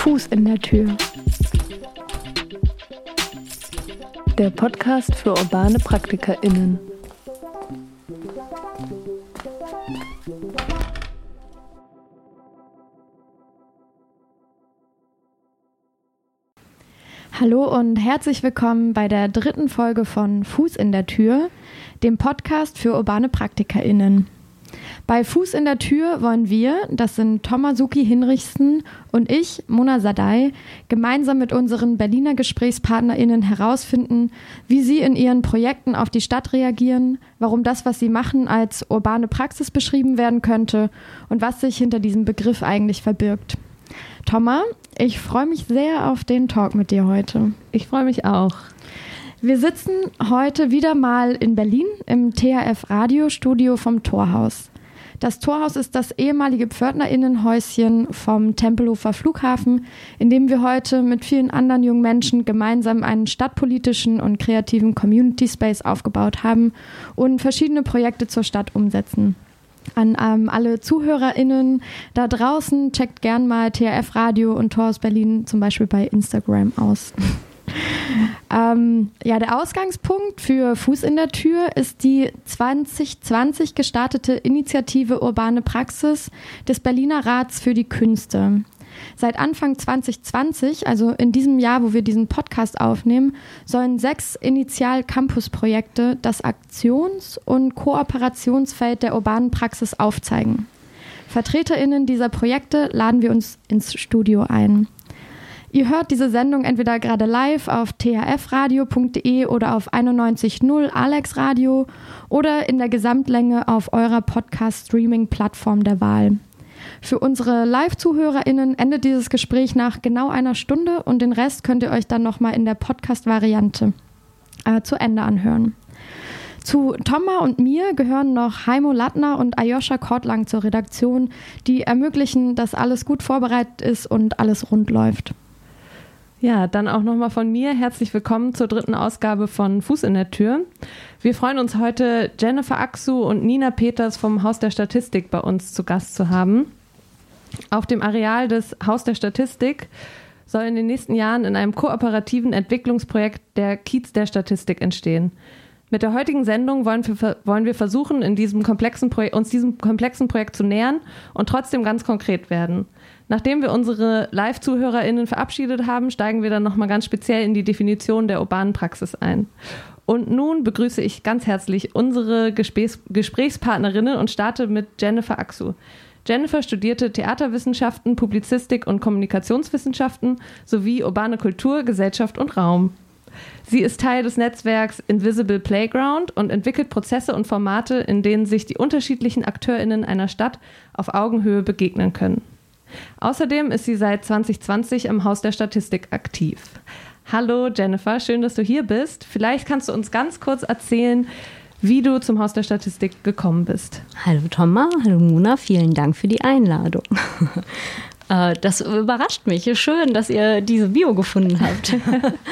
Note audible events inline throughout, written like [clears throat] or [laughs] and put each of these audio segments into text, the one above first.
Fuß in der Tür. Der Podcast für urbane PraktikerInnen. Hallo und herzlich willkommen bei der dritten Folge von Fuß in der Tür, dem Podcast für urbane PraktikerInnen. Bei Fuß in der Tür wollen wir, das sind Tomasuki Hinrichsen und ich, Mona Sadai, gemeinsam mit unseren Berliner GesprächspartnerInnen herausfinden, wie sie in ihren Projekten auf die Stadt reagieren, warum das, was sie machen, als urbane Praxis beschrieben werden könnte und was sich hinter diesem Begriff eigentlich verbirgt. Thomas, ich freue mich sehr auf den Talk mit dir heute. Ich freue mich auch. Wir sitzen heute wieder mal in Berlin im THF Radiostudio vom Torhaus. Das Torhaus ist das ehemalige Pförtnerinnenhäuschen vom Tempelhofer Flughafen, in dem wir heute mit vielen anderen jungen Menschen gemeinsam einen stadtpolitischen und kreativen Community Space aufgebaut haben und verschiedene Projekte zur Stadt umsetzen. An ähm, alle ZuhörerInnen da draußen, checkt gern mal THF Radio und Torhaus Berlin zum Beispiel bei Instagram aus. [laughs] ähm, ja, der Ausgangspunkt für Fuß in der Tür ist die 2020 gestartete Initiative Urbane Praxis des Berliner Rats für die Künste. Seit Anfang 2020, also in diesem Jahr, wo wir diesen Podcast aufnehmen, sollen sechs Initial-Campus-Projekte das Aktions- und Kooperationsfeld der urbanen Praxis aufzeigen. VertreterInnen dieser Projekte laden wir uns ins Studio ein. Ihr hört diese Sendung entweder gerade live auf thfradio.de oder auf 91.0 Alex Radio oder in der Gesamtlänge auf eurer Podcast-Streaming-Plattform der Wahl. Für unsere Live-ZuhörerInnen endet dieses Gespräch nach genau einer Stunde und den Rest könnt ihr euch dann nochmal in der Podcast-Variante äh, zu Ende anhören. Zu Tomma und mir gehören noch Heimo Lattner und Ayosha Kortlang zur Redaktion, die ermöglichen, dass alles gut vorbereitet ist und alles rund läuft. Ja, dann auch nochmal von mir herzlich willkommen zur dritten Ausgabe von Fuß in der Tür. Wir freuen uns heute, Jennifer Axu und Nina Peters vom Haus der Statistik bei uns zu Gast zu haben. Auf dem Areal des Haus der Statistik soll in den nächsten Jahren in einem kooperativen Entwicklungsprojekt der Kiez der Statistik entstehen. Mit der heutigen Sendung wollen wir, wollen wir versuchen, in diesem komplexen uns diesem komplexen Projekt zu nähern und trotzdem ganz konkret werden. Nachdem wir unsere Live-ZuhörerInnen verabschiedet haben, steigen wir dann nochmal ganz speziell in die Definition der urbanen Praxis ein. Und nun begrüße ich ganz herzlich unsere Gesprächs Gesprächspartnerinnen und starte mit Jennifer Axu. Jennifer studierte Theaterwissenschaften, Publizistik und Kommunikationswissenschaften sowie urbane Kultur, Gesellschaft und Raum. Sie ist Teil des Netzwerks Invisible Playground und entwickelt Prozesse und Formate, in denen sich die unterschiedlichen AkteurInnen einer Stadt auf Augenhöhe begegnen können. Außerdem ist sie seit 2020 im Haus der Statistik aktiv. Hallo Jennifer, schön, dass du hier bist. Vielleicht kannst du uns ganz kurz erzählen, wie du zum Haus der Statistik gekommen bist. Hallo Thomas, hallo Mona, vielen Dank für die Einladung. [laughs] Äh, das überrascht mich. Schön, dass ihr diese Bio gefunden habt.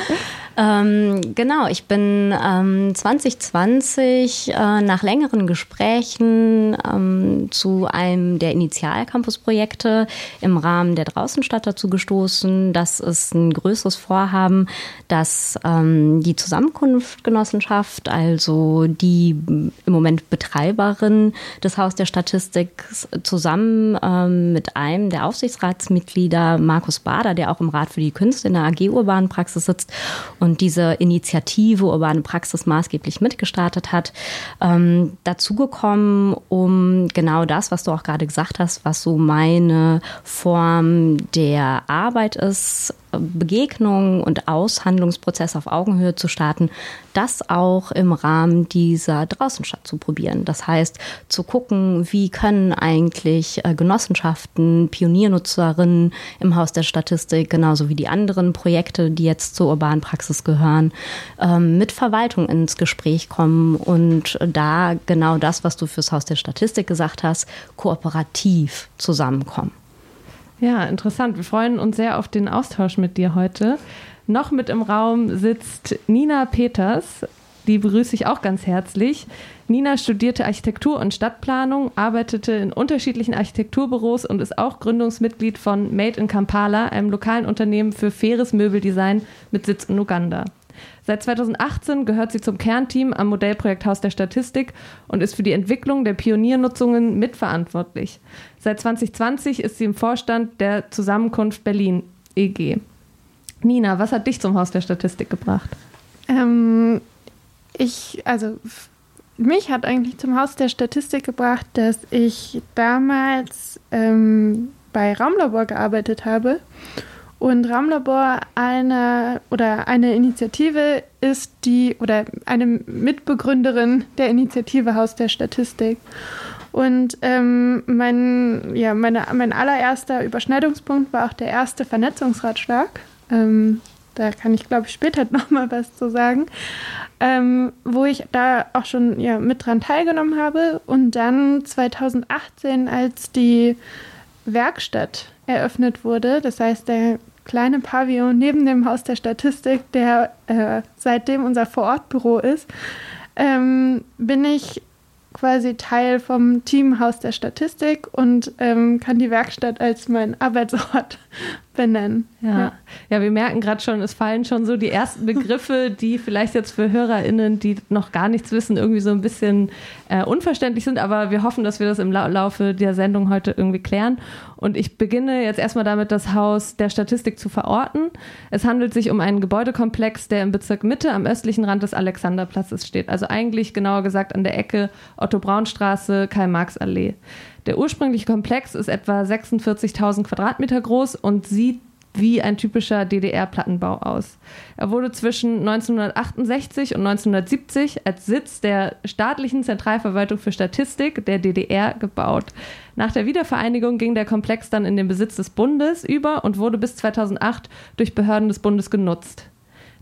[laughs] Ähm, genau, ich bin ähm, 2020 äh, nach längeren Gesprächen ähm, zu einem der Initialcampus-Projekte im Rahmen der Draußenstadt dazu gestoßen. Das ist ein größeres Vorhaben, dass ähm, die Zusammenkunftgenossenschaft, also die im Moment Betreiberin des Haus der Statistik, zusammen ähm, mit einem der Aufsichtsratsmitglieder, Markus Bader, der auch im Rat für die Künste in der AG Urbanen Praxis sitzt und und diese Initiative Urbane Praxis maßgeblich mitgestartet hat, ähm, dazugekommen, um genau das, was du auch gerade gesagt hast, was so meine Form der Arbeit ist, Begegnungen und Aushandlungsprozesse auf Augenhöhe zu starten, das auch im Rahmen dieser Draußenstadt zu probieren. Das heißt, zu gucken, wie können eigentlich äh, Genossenschaften, Pioniernutzerinnen im Haus der Statistik, genauso wie die anderen Projekte, die jetzt zur urbanen Praxis gehören, ähm, mit Verwaltung ins Gespräch kommen und da genau das, was du fürs Haus der Statistik gesagt hast, kooperativ zusammenkommen. Ja, interessant. Wir freuen uns sehr auf den Austausch mit dir heute. Noch mit im Raum sitzt Nina Peters. Die begrüße ich auch ganz herzlich. Nina studierte Architektur und Stadtplanung, arbeitete in unterschiedlichen Architekturbüros und ist auch Gründungsmitglied von Made in Kampala, einem lokalen Unternehmen für faires Möbeldesign mit Sitz in Uganda. Seit 2018 gehört sie zum Kernteam am Modellprojekt Haus der Statistik und ist für die Entwicklung der Pioniernutzungen mitverantwortlich. Seit 2020 ist sie im Vorstand der Zusammenkunft Berlin EG. Nina, was hat dich zum Haus der Statistik gebracht? Ähm, ich, also mich hat eigentlich zum Haus der Statistik gebracht, dass ich damals ähm, bei Raumlabor gearbeitet habe und Raumlabor eine oder eine Initiative ist, die oder eine Mitbegründerin der Initiative Haus der Statistik. Und ähm, mein, ja, meine, mein allererster Überschneidungspunkt war auch der erste Vernetzungsratschlag. Ähm, da kann ich, glaube ich, später [laughs] nochmal was zu sagen, ähm, wo ich da auch schon ja, mit dran teilgenommen habe. Und dann 2018, als die Werkstatt eröffnet wurde. Das heißt, der kleine Pavillon neben dem Haus der Statistik, der äh, seitdem unser Vorortbüro ist, ähm, bin ich quasi Teil vom Team Haus der Statistik und ähm, kann die Werkstatt als mein Arbeitsort [laughs] benennen. Ja, ja. ja wir merken gerade schon, es fallen schon so die ersten Begriffe, [laughs] die vielleicht jetzt für HörerInnen, die noch gar nichts wissen, irgendwie so ein bisschen äh, unverständlich sind, aber wir hoffen, dass wir das im Laufe der Sendung heute irgendwie klären. Und ich beginne jetzt erstmal damit, das Haus der Statistik zu verorten. Es handelt sich um einen Gebäudekomplex, der im Bezirk Mitte am östlichen Rand des Alexanderplatzes steht. Also eigentlich genauer gesagt an der Ecke Otto-Braun-Straße, Karl-Marx-Allee. Der ursprüngliche Komplex ist etwa 46.000 Quadratmeter groß und sieht wie ein typischer DDR-Plattenbau aus. Er wurde zwischen 1968 und 1970 als Sitz der staatlichen Zentralverwaltung für Statistik der DDR gebaut. Nach der Wiedervereinigung ging der Komplex dann in den Besitz des Bundes über und wurde bis 2008 durch Behörden des Bundes genutzt.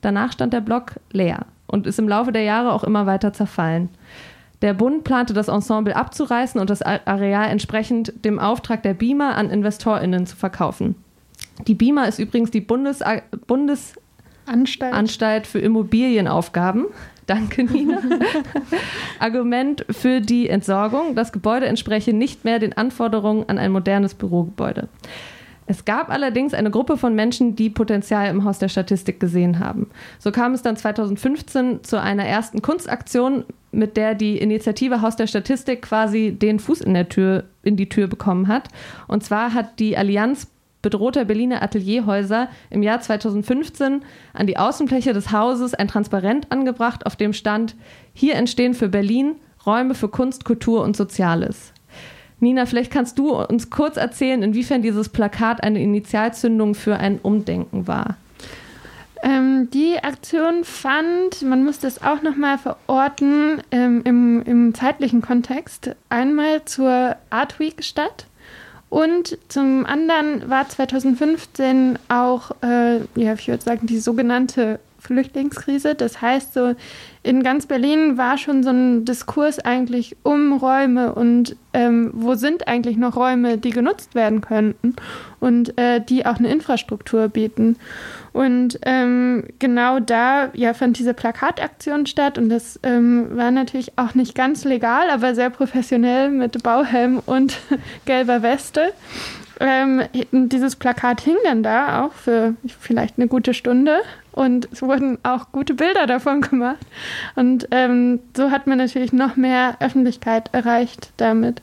Danach stand der Block leer und ist im Laufe der Jahre auch immer weiter zerfallen. Der Bund plante das Ensemble abzureißen und das Areal entsprechend dem Auftrag der BIMA an InvestorInnen zu verkaufen. Die BIMA ist übrigens die Bundes Bundesanstalt Anstalt für Immobilienaufgaben. [laughs] Danke, Nina. [laughs] Argument für die Entsorgung: Das Gebäude entspreche nicht mehr den Anforderungen an ein modernes Bürogebäude. Es gab allerdings eine Gruppe von Menschen, die Potenzial im Haus der Statistik gesehen haben. So kam es dann 2015 zu einer ersten Kunstaktion, mit der die Initiative Haus der Statistik quasi den Fuß in der Tür in die Tür bekommen hat. Und zwar hat die Allianz bedrohter Berliner Atelierhäuser im Jahr 2015 an die Außenfläche des Hauses ein Transparent angebracht, auf dem stand: Hier entstehen für Berlin Räume für Kunst, Kultur und Soziales. Nina, vielleicht kannst du uns kurz erzählen, inwiefern dieses Plakat eine Initialzündung für ein Umdenken war. Ähm, die Aktion fand, man muss das auch nochmal verorten, ähm, im, im zeitlichen Kontext, einmal zur Art Week statt. Und zum anderen war 2015 auch, äh, ja, ich würde sagen, die sogenannte Flüchtlingskrise. Das heißt, so in ganz Berlin war schon so ein Diskurs eigentlich um Räume und ähm, wo sind eigentlich noch Räume, die genutzt werden könnten und äh, die auch eine Infrastruktur bieten. Und ähm, genau da ja, fand diese Plakataktion statt und das ähm, war natürlich auch nicht ganz legal, aber sehr professionell mit Bauhelm und [laughs] gelber Weste. Ähm, dieses Plakat hing dann da auch für vielleicht eine gute Stunde und es wurden auch gute Bilder davon gemacht. Und ähm, so hat man natürlich noch mehr Öffentlichkeit erreicht damit.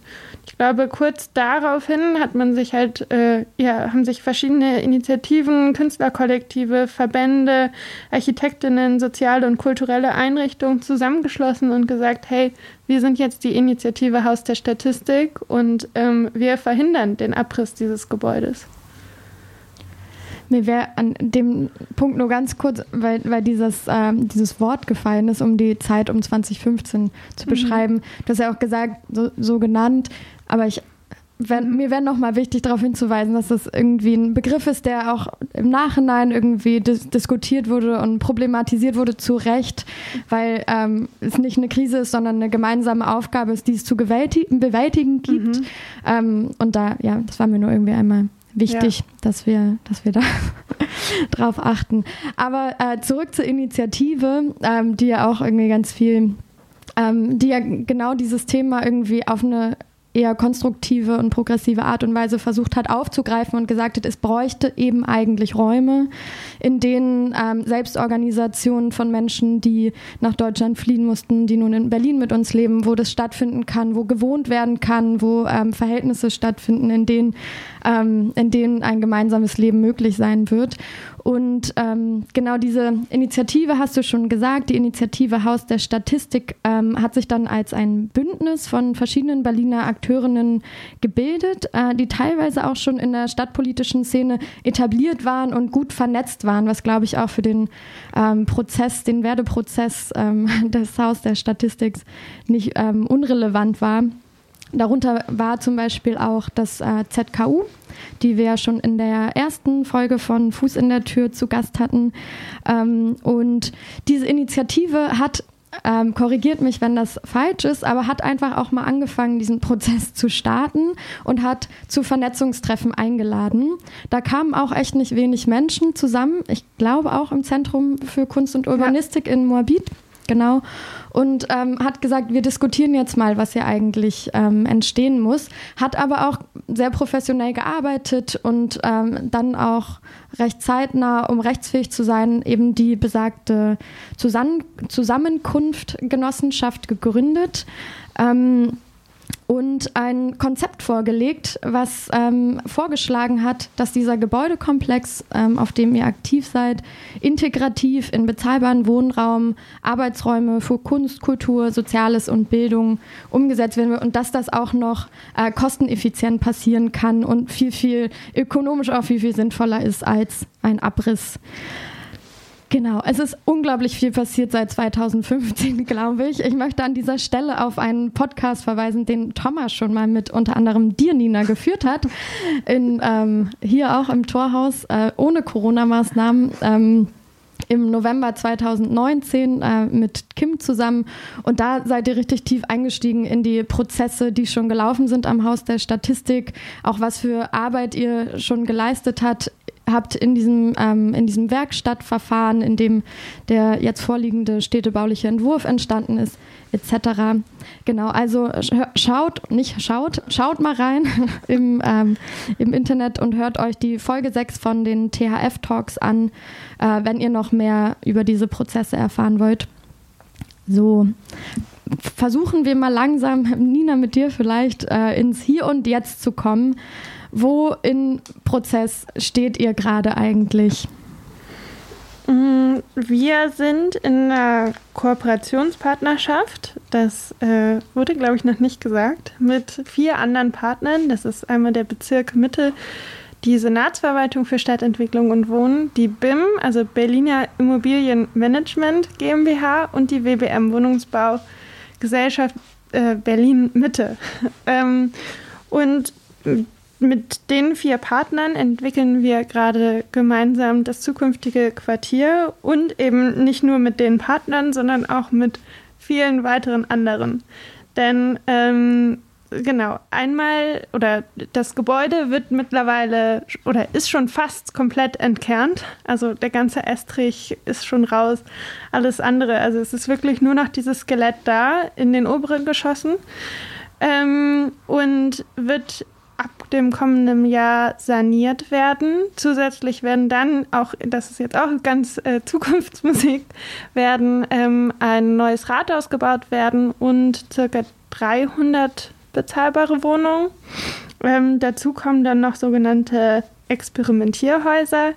Ich glaube, kurz daraufhin hat man sich halt, äh, ja, haben sich verschiedene Initiativen, Künstlerkollektive, Verbände, Architektinnen, soziale und kulturelle Einrichtungen zusammengeschlossen und gesagt, hey, wir sind jetzt die Initiative Haus der Statistik und ähm, wir verhindern den Abriss dieses Gebäudes. Mir wäre an dem Punkt nur ganz kurz, weil, weil dieses, ähm, dieses Wort gefallen ist, um die Zeit um 2015 zu mhm. beschreiben. Du hast ja auch gesagt, so, so genannt, aber ich wenn, mhm. mir wäre nochmal wichtig darauf hinzuweisen, dass das irgendwie ein Begriff ist, der auch im Nachhinein irgendwie dis diskutiert wurde und problematisiert wurde, zu Recht, weil ähm, es nicht eine Krise ist, sondern eine gemeinsame Aufgabe ist, die es zu bewältigen gibt. Mhm. Ähm, und da, ja, das war mir nur irgendwie einmal wichtig, ja. dass wir, dass wir da [laughs] drauf achten. Aber äh, zurück zur Initiative, ähm, die ja auch irgendwie ganz viel, ähm, die ja genau dieses Thema irgendwie auf eine eher konstruktive und progressive Art und Weise versucht hat aufzugreifen und gesagt hat, es bräuchte eben eigentlich Räume, in denen ähm, Selbstorganisationen von Menschen, die nach Deutschland fliehen mussten, die nun in Berlin mit uns leben, wo das stattfinden kann, wo gewohnt werden kann, wo ähm, Verhältnisse stattfinden, in denen, ähm, in denen ein gemeinsames Leben möglich sein wird. Und ähm, genau diese Initiative hast du schon gesagt, die Initiative Haus der Statistik ähm, hat sich dann als ein Bündnis von verschiedenen Berliner Akteurinnen gebildet, äh, die teilweise auch schon in der stadtpolitischen Szene etabliert waren und gut vernetzt waren, was glaube ich auch für den ähm, Prozess, den Werdeprozess ähm, [laughs] des Haus der Statistik nicht ähm, unrelevant war. Darunter war zum Beispiel auch das äh, ZKU, die wir schon in der ersten Folge von Fuß in der Tür zu Gast hatten. Ähm, und diese Initiative hat ähm, korrigiert mich, wenn das falsch ist, aber hat einfach auch mal angefangen, diesen Prozess zu starten und hat zu Vernetzungstreffen eingeladen. Da kamen auch echt nicht wenig Menschen zusammen. Ich glaube auch im Zentrum für Kunst und Urbanistik ja. in Moabit. Genau und ähm, hat gesagt, wir diskutieren jetzt mal, was hier eigentlich ähm, entstehen muss. Hat aber auch sehr professionell gearbeitet und ähm, dann auch recht zeitnah, um rechtsfähig zu sein, eben die besagte Zusammen Zusammenkunft Genossenschaft gegründet. Ein Konzept vorgelegt, was ähm, vorgeschlagen hat, dass dieser Gebäudekomplex, ähm, auf dem ihr aktiv seid, integrativ in bezahlbaren Wohnraum, Arbeitsräume für Kunst, Kultur, Soziales und Bildung umgesetzt werden wird und dass das auch noch äh, kosteneffizient passieren kann und viel, viel ökonomisch auch viel, viel sinnvoller ist als ein Abriss. Genau, es ist unglaublich viel passiert seit 2015, [laughs] glaube ich. Ich möchte an dieser Stelle auf einen Podcast verweisen, den Thomas schon mal mit unter anderem dir, Nina, geführt hat. In, ähm, hier auch im Torhaus, äh, ohne Corona-Maßnahmen. Ähm, im November 2019 äh, mit Kim zusammen. Und da seid ihr richtig tief eingestiegen in die Prozesse, die schon gelaufen sind am Haus der Statistik, auch was für Arbeit ihr schon geleistet habt habt in diesem, ähm, in diesem Werkstattverfahren, in dem der jetzt vorliegende städtebauliche Entwurf entstanden ist, etc. Genau, also schaut, nicht schaut, schaut mal rein [laughs] im, ähm, im Internet und hört euch die Folge 6 von den THF-Talks an, äh, wenn ihr noch mehr über diese Prozesse erfahren wollt. So, versuchen wir mal langsam, Nina, mit dir vielleicht äh, ins Hier und Jetzt zu kommen. Wo im Prozess steht ihr gerade eigentlich? Mm, wir sind in einer Kooperationspartnerschaft, das äh, wurde, glaube ich, noch nicht gesagt, mit vier anderen Partnern. Das ist einmal der Bezirk Mitte, die Senatsverwaltung für Stadtentwicklung und Wohnen, die BIM, also Berliner Immobilienmanagement GmbH und die WBM Wohnungsbau Gesellschaft äh, Berlin Mitte. [laughs] ähm, und mit den vier Partnern entwickeln wir gerade gemeinsam das zukünftige Quartier und eben nicht nur mit den Partnern, sondern auch mit vielen weiteren anderen. Denn ähm, genau, einmal oder das Gebäude wird mittlerweile oder ist schon fast komplett entkernt. Also der ganze Estrich ist schon raus, alles andere. Also es ist wirklich nur noch dieses Skelett da in den oberen Geschossen. Ähm, und wird ab dem kommenden Jahr saniert werden. Zusätzlich werden dann auch, das ist jetzt auch ganz äh, [laughs] Zukunftsmusik, werden ähm, ein neues Rathaus gebaut werden und circa 300 bezahlbare Wohnungen. Ähm, dazu kommen dann noch sogenannte Experimentierhäuser,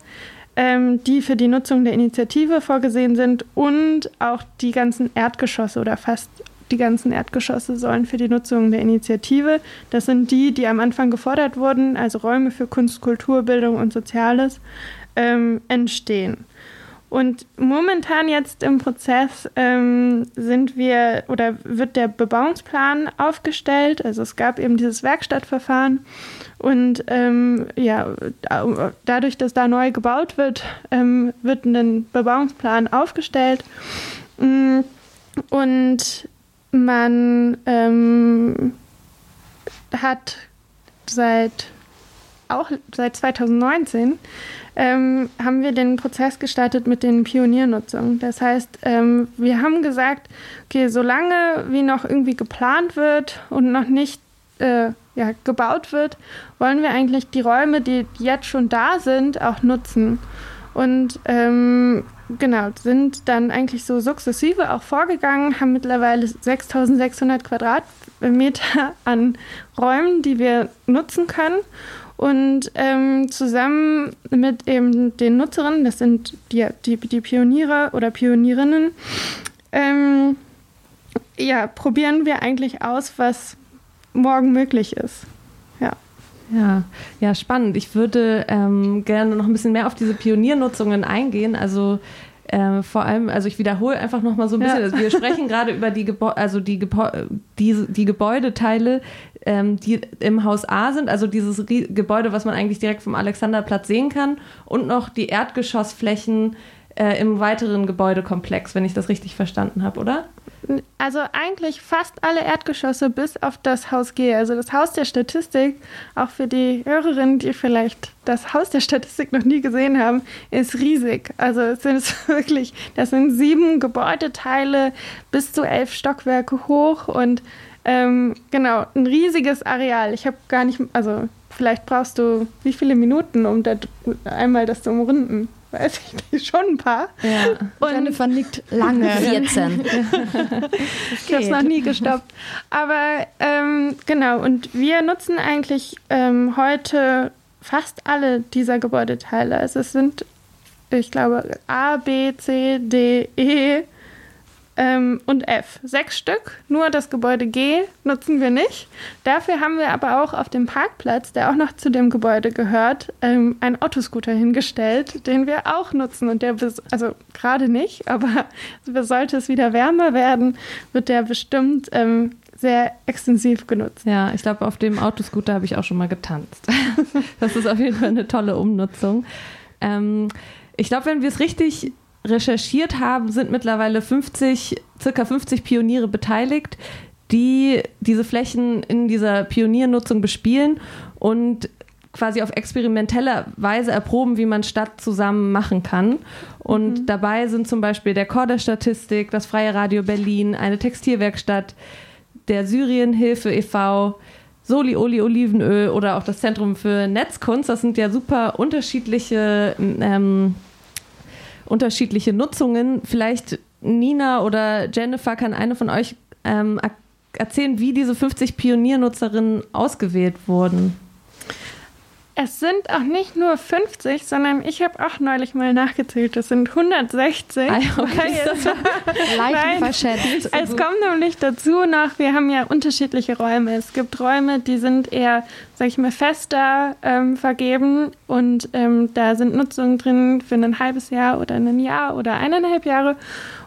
ähm, die für die Nutzung der Initiative vorgesehen sind und auch die ganzen Erdgeschosse oder fast die ganzen Erdgeschosse sollen für die Nutzung der Initiative, das sind die, die am Anfang gefordert wurden, also Räume für Kunst, Kultur, Bildung und Soziales, ähm, entstehen. Und momentan jetzt im Prozess ähm, sind wir oder wird der Bebauungsplan aufgestellt. Also es gab eben dieses Werkstattverfahren und ähm, ja, dadurch, dass da neu gebaut wird, ähm, wird ein Bebauungsplan aufgestellt. Mm, und man ähm, hat seit auch seit 2019 ähm, haben wir den Prozess gestartet mit den Pioniernutzungen. Das heißt, ähm, wir haben gesagt, okay, solange wie noch irgendwie geplant wird und noch nicht äh, ja, gebaut wird, wollen wir eigentlich die Räume, die jetzt schon da sind, auch nutzen. Und ähm, genau, sind dann eigentlich so sukzessive auch vorgegangen, haben mittlerweile 6600 Quadratmeter an Räumen, die wir nutzen können. Und ähm, zusammen mit eben den Nutzerinnen, das sind die, die, die Pioniere oder Pionierinnen, ähm, ja, probieren wir eigentlich aus, was morgen möglich ist. Ja. Ja, spannend. Ich würde ähm, gerne noch ein bisschen mehr auf diese Pioniernutzungen eingehen. Also äh, vor allem, also ich wiederhole einfach noch mal so ein bisschen. Ja. Also wir sprechen [laughs] gerade über die, Gebä also die, Gebä die, die Gebäudeteile, ähm, die im Haus A sind, also dieses Rie Gebäude, was man eigentlich direkt vom Alexanderplatz sehen kann, und noch die Erdgeschossflächen äh, im weiteren Gebäudekomplex, wenn ich das richtig verstanden habe, oder? Also eigentlich fast alle Erdgeschosse bis auf das Haus G. Also das Haus der Statistik, auch für die Hörerinnen, die vielleicht das Haus der Statistik noch nie gesehen haben, ist riesig. Also es sind [laughs] wirklich, das sind sieben Gebäudeteile bis zu elf Stockwerke hoch und ähm, genau, ein riesiges Areal. Ich habe gar nicht, also vielleicht brauchst du wie viele Minuten, um das, einmal das zu umrunden? Weiß ich nicht, schon ein paar. Ja. Und Jennifer nickt lange. [laughs] 14. ich habe es noch nie gestoppt. Aber ähm, genau, und wir nutzen eigentlich ähm, heute fast alle dieser Gebäudeteile. Also es sind, ich glaube, A, B, C, D, E, ähm, und F. Sechs Stück, nur das Gebäude G nutzen wir nicht. Dafür haben wir aber auch auf dem Parkplatz, der auch noch zu dem Gebäude gehört, ähm, einen Autoscooter hingestellt, den wir auch nutzen. Und der, also gerade nicht, [laughs] aber sollte es wieder wärmer werden, wird der bestimmt ähm, sehr extensiv genutzt. Ja, ich glaube, auf dem Autoscooter habe ich auch schon mal getanzt. [laughs] das ist auf jeden Fall eine tolle Umnutzung. Ähm, ich glaube, wenn wir es richtig recherchiert haben, sind mittlerweile 50, circa 50 Pioniere beteiligt, die diese Flächen in dieser Pioniernutzung bespielen und quasi auf experimentelle Weise erproben, wie man Stadt zusammen machen kann. Und mhm. dabei sind zum Beispiel der Chor der Statistik, das Freie Radio Berlin, eine Textilwerkstatt, der Syrienhilfe e.V., Soli Oli Olivenöl oder auch das Zentrum für Netzkunst. Das sind ja super unterschiedliche ähm, unterschiedliche Nutzungen. Vielleicht Nina oder Jennifer kann eine von euch ähm, erzählen, wie diese 50 Pioniernutzerinnen ausgewählt wurden. Es sind auch nicht nur 50, sondern ich habe auch neulich mal nachgezählt. Es sind 160. Ah, okay. [laughs] Leicht verschätzt. Es kommt nämlich dazu noch, wir haben ja unterschiedliche Räume. Es gibt Räume, die sind eher, sag ich mal, fester ähm, vergeben und ähm, da sind Nutzungen drin für ein halbes Jahr oder ein Jahr oder eineinhalb Jahre.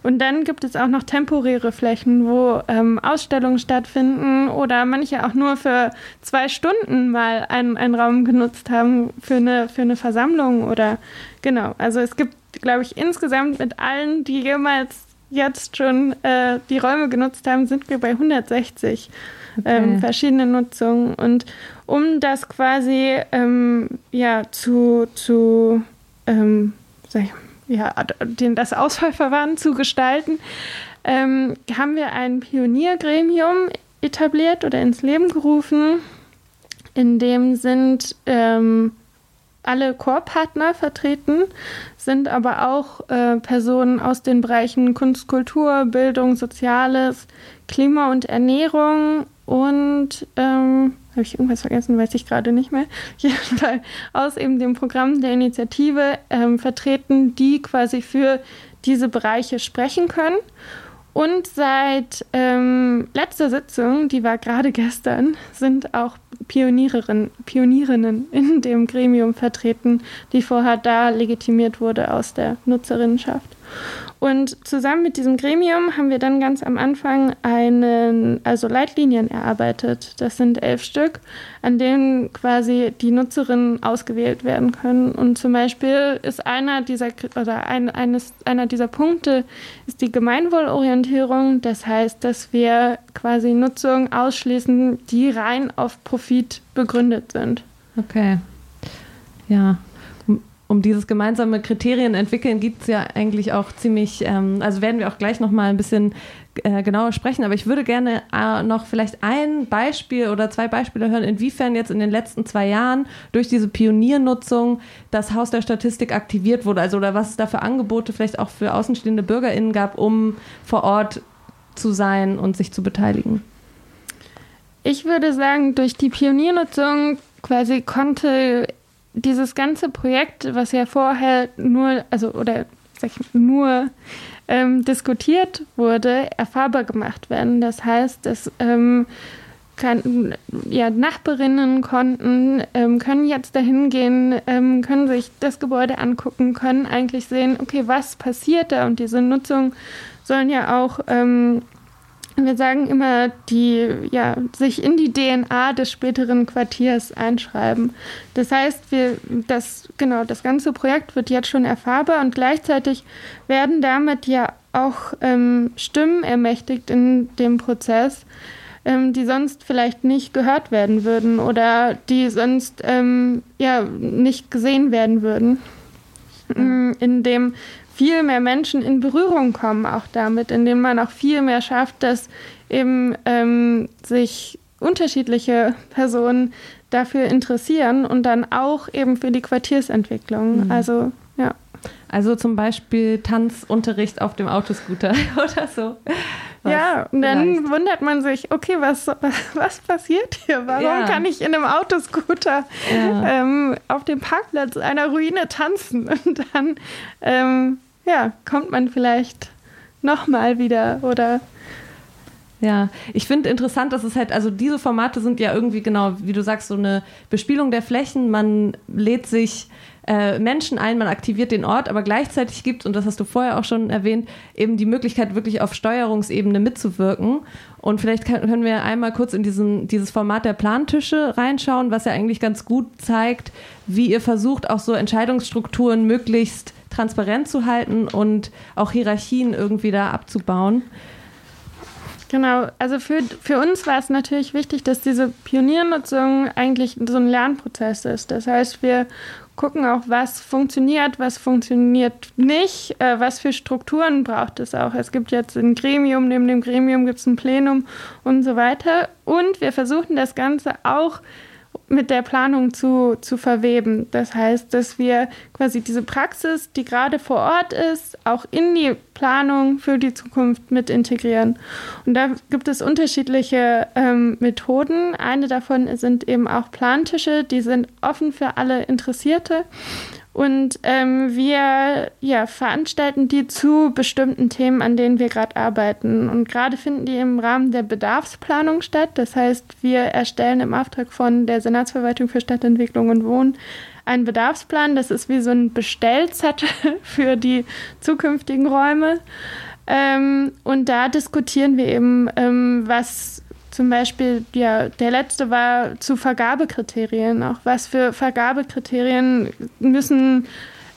Und dann gibt es auch noch temporäre Flächen, wo ähm, Ausstellungen stattfinden oder manche auch nur für zwei Stunden mal einen, einen Raum genutzt haben für eine, für eine Versammlung oder genau. Also es gibt, glaube ich, insgesamt mit allen, die jemals jetzt schon äh, die Räume genutzt haben, sind wir bei 160 okay. ähm, verschiedene Nutzungen. Und um das quasi ähm, ja, zu, zu ähm, ich ja, den, das Auswahlverfahren zu gestalten, ähm, haben wir ein Pioniergremium etabliert oder ins Leben gerufen. In dem sind ähm, alle Chorpartner vertreten, sind aber auch äh, Personen aus den Bereichen Kunst, Kultur, Bildung, Soziales, Klima und Ernährung und ähm, habe ich irgendwas vergessen, weiß ich gerade nicht mehr. Aus eben dem Programm der Initiative ähm, vertreten, die quasi für diese Bereiche sprechen können. Und seit ähm, letzter Sitzung, die war gerade gestern, sind auch Pionierinnen, Pionierinnen in dem Gremium vertreten, die vorher da legitimiert wurde aus der Nutzerinnenschaft. Und zusammen mit diesem Gremium haben wir dann ganz am Anfang einen, also Leitlinien erarbeitet. Das sind elf Stück, an denen quasi die Nutzerinnen ausgewählt werden können. Und zum Beispiel ist einer dieser oder ein, eines, einer dieser Punkte ist die Gemeinwohlorientierung. Das heißt, dass wir quasi Nutzungen ausschließen, die rein auf Profit begründet sind. Okay. Ja, um dieses gemeinsame Kriterien entwickeln, gibt es ja eigentlich auch ziemlich, ähm, also werden wir auch gleich nochmal ein bisschen äh, genauer sprechen, aber ich würde gerne äh, noch vielleicht ein Beispiel oder zwei Beispiele hören, inwiefern jetzt in den letzten zwei Jahren durch diese Pioniernutzung das Haus der Statistik aktiviert wurde, also oder was es da für Angebote vielleicht auch für außenstehende BürgerInnen gab, um vor Ort zu sein und sich zu beteiligen. Ich würde sagen, durch die Pioniernutzung quasi konnte dieses ganze Projekt, was ja vorher nur, also oder sag ich, nur ähm, diskutiert wurde, erfahrbar gemacht werden. Das heißt, dass ähm, kann, ja, Nachbarinnen konnten, ähm, können jetzt dahin gehen, ähm, können sich das Gebäude angucken, können eigentlich sehen, okay, was passiert da und diese Nutzung sollen ja auch ähm, wir sagen immer, die ja, sich in die DNA des späteren Quartiers einschreiben. Das heißt, wir, das, genau, das ganze Projekt wird jetzt schon erfahrbar und gleichzeitig werden damit ja auch ähm, Stimmen ermächtigt in dem Prozess, ähm, die sonst vielleicht nicht gehört werden würden oder die sonst ähm, ja, nicht gesehen werden würden. Mm, in dem viel mehr Menschen in Berührung kommen, auch damit, indem man auch viel mehr schafft, dass eben ähm, sich unterschiedliche Personen dafür interessieren und dann auch eben für die Quartiersentwicklung. Mhm. Also ja. Also zum Beispiel Tanzunterricht auf dem Autoscooter [laughs] oder so. Was ja, und dann vielleicht. wundert man sich, okay, was, was, passiert hier? Warum ja. kann ich in einem Autoscooter ja. ähm, auf dem Parkplatz einer Ruine tanzen? [laughs] Und dann ähm, ja, kommt man vielleicht nochmal wieder oder ja, ich finde interessant, dass es halt, also diese Formate sind ja irgendwie genau, wie du sagst, so eine Bespielung der Flächen. Man lädt sich äh, Menschen ein, man aktiviert den Ort, aber gleichzeitig gibt es, und das hast du vorher auch schon erwähnt, eben die Möglichkeit, wirklich auf Steuerungsebene mitzuwirken. Und vielleicht können wir einmal kurz in diesen, dieses Format der Plantische reinschauen, was ja eigentlich ganz gut zeigt, wie ihr versucht, auch so Entscheidungsstrukturen möglichst transparent zu halten und auch Hierarchien irgendwie da abzubauen. Genau, also für, für uns war es natürlich wichtig, dass diese Pioniernutzung eigentlich so ein Lernprozess ist. Das heißt, wir gucken auch, was funktioniert, was funktioniert nicht, äh, was für Strukturen braucht es auch. Es gibt jetzt ein Gremium, neben dem Gremium gibt es ein Plenum und so weiter. Und wir versuchen das Ganze auch mit der Planung zu, zu verweben. Das heißt, dass wir quasi diese Praxis, die gerade vor Ort ist, auch in die Planung für die Zukunft mit integrieren. Und da gibt es unterschiedliche ähm, Methoden. Eine davon sind eben auch Plantische, die sind offen für alle Interessierte. Und ähm, wir ja, veranstalten die zu bestimmten Themen, an denen wir gerade arbeiten. Und gerade finden die im Rahmen der Bedarfsplanung statt. Das heißt, wir erstellen im Auftrag von der Senatsverwaltung für Stadtentwicklung und Wohnen einen Bedarfsplan. Das ist wie so ein Bestellzettel [laughs] für die zukünftigen Räume. Ähm, und da diskutieren wir eben, ähm, was zum Beispiel, ja, der letzte war zu Vergabekriterien. Auch was für Vergabekriterien müssen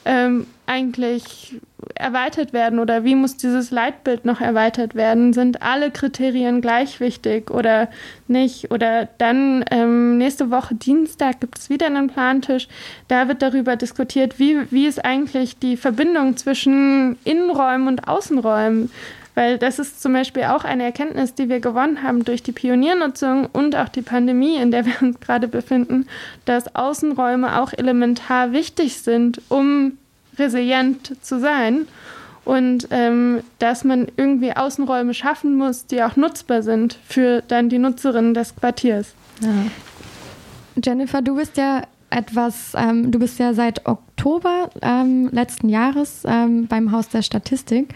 ähm, eigentlich erweitert werden oder wie muss dieses Leitbild noch erweitert werden? Sind alle Kriterien gleich wichtig oder nicht? Oder dann ähm, nächste Woche Dienstag gibt es wieder einen Plantisch. Da wird darüber diskutiert, wie, wie ist eigentlich die Verbindung zwischen Innenräumen und Außenräumen? Weil das ist zum Beispiel auch eine Erkenntnis, die wir gewonnen haben durch die Pioniernutzung und auch die Pandemie, in der wir uns gerade befinden, dass Außenräume auch elementar wichtig sind, um resilient zu sein. Und ähm, dass man irgendwie Außenräume schaffen muss, die auch nutzbar sind für dann die Nutzerinnen des Quartiers. Ja. Jennifer, du bist ja etwas, ähm, du bist ja seit Oktober ähm, letzten Jahres ähm, beim Haus der Statistik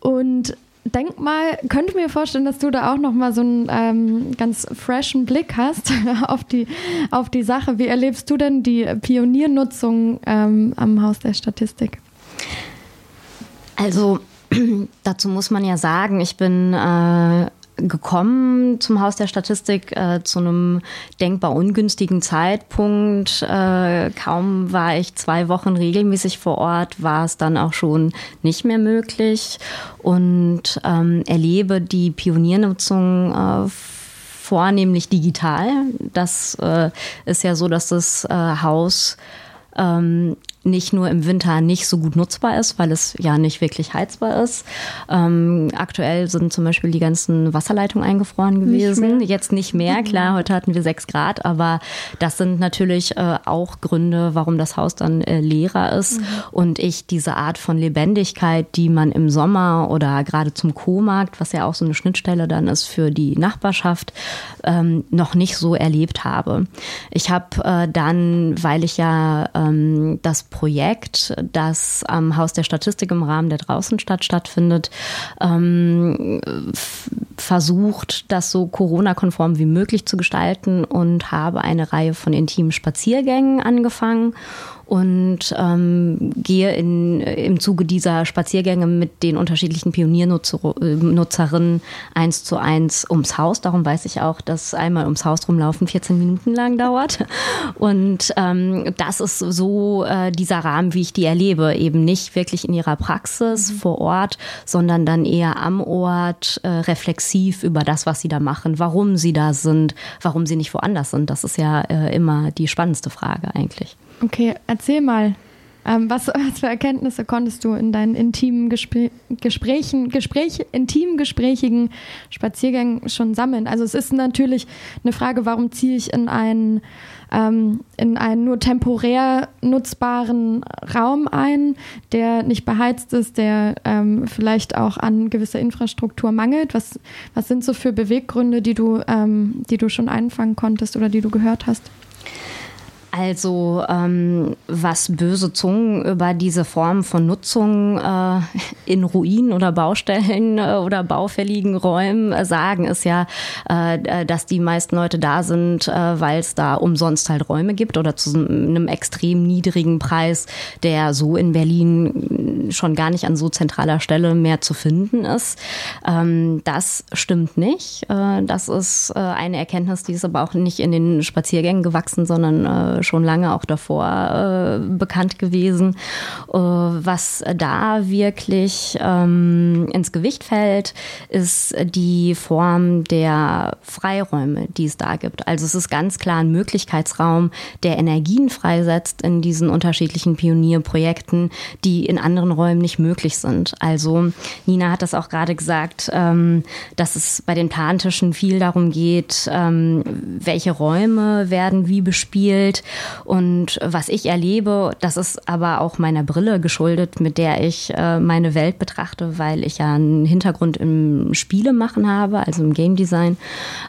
und denk mal, könnte mir vorstellen, dass du da auch noch mal so einen ähm, ganz freshen Blick hast [laughs] auf die, auf die Sache. Wie erlebst du denn die Pioniernutzung ähm, am Haus der Statistik? Also [clears throat] dazu muss man ja sagen, ich bin äh, gekommen zum Haus der Statistik äh, zu einem denkbar ungünstigen Zeitpunkt. Äh, kaum war ich zwei Wochen regelmäßig vor Ort, war es dann auch schon nicht mehr möglich und ähm, erlebe die Pioniernutzung äh, vornehmlich digital. Das äh, ist ja so, dass das äh, Haus ähm, nicht nur im Winter nicht so gut nutzbar ist, weil es ja nicht wirklich heizbar ist. Ähm, aktuell sind zum Beispiel die ganzen Wasserleitungen eingefroren gewesen. Nicht Jetzt nicht mehr, klar, heute hatten wir sechs Grad, aber das sind natürlich äh, auch Gründe, warum das Haus dann äh, leerer ist mhm. und ich diese Art von Lebendigkeit, die man im Sommer oder gerade zum Co-Markt, was ja auch so eine Schnittstelle dann ist für die Nachbarschaft, ähm, noch nicht so erlebt habe. Ich habe äh, dann, weil ich ja ähm, das Projekt, das am Haus der Statistik im Rahmen der Draußenstadt stattfindet, ähm, versucht, das so Corona-konform wie möglich zu gestalten und habe eine Reihe von intimen Spaziergängen angefangen und ähm, gehe in, im Zuge dieser Spaziergänge mit den unterschiedlichen Pioniernutzerinnen eins zu eins ums Haus. Darum weiß ich auch, dass einmal ums Haus rumlaufen 14 Minuten lang dauert. Und ähm, das ist so äh, dieser Rahmen, wie ich die erlebe. Eben nicht wirklich in ihrer Praxis mhm. vor Ort, sondern dann eher am Ort, äh, reflexiv über das, was sie da machen, warum sie da sind, warum sie nicht woanders sind. Das ist ja äh, immer die spannendste Frage eigentlich. Okay, erzähl mal. Ähm, was, was, für Erkenntnisse konntest du in deinen intimen Gespr Gesprächen, Gespräch, intim gesprächigen Spaziergängen schon sammeln? Also es ist natürlich eine Frage, warum ziehe ich in einen, ähm, in einen nur temporär nutzbaren Raum ein, der nicht beheizt ist, der ähm, vielleicht auch an gewisser Infrastruktur mangelt? Was, was sind so für Beweggründe, die du, ähm, die du schon einfangen konntest oder die du gehört hast? Also ähm, was böse Zungen über diese Form von Nutzung äh, in Ruinen oder Baustellen äh, oder baufälligen Räumen äh, sagen, ist ja, äh, dass die meisten Leute da sind, äh, weil es da umsonst halt Räume gibt oder zu einem extrem niedrigen Preis, der so in Berlin schon gar nicht an so zentraler Stelle mehr zu finden ist. Ähm, das stimmt nicht. Äh, das ist äh, eine Erkenntnis, die ist aber auch nicht in den Spaziergängen gewachsen, sondern äh, schon lange auch davor äh, bekannt gewesen. Äh, was da wirklich ähm, ins Gewicht fällt, ist die Form der Freiräume, die es da gibt. Also es ist ganz klar ein Möglichkeitsraum, der Energien freisetzt in diesen unterschiedlichen Pionierprojekten, die in anderen Räumen nicht möglich sind. Also Nina hat das auch gerade gesagt, ähm, dass es bei den Plantischen viel darum geht, ähm, welche Räume werden wie bespielt und was ich erlebe, das ist aber auch meiner Brille geschuldet, mit der ich äh, meine Welt betrachte, weil ich ja einen Hintergrund im Spielemachen habe, also im Game Design,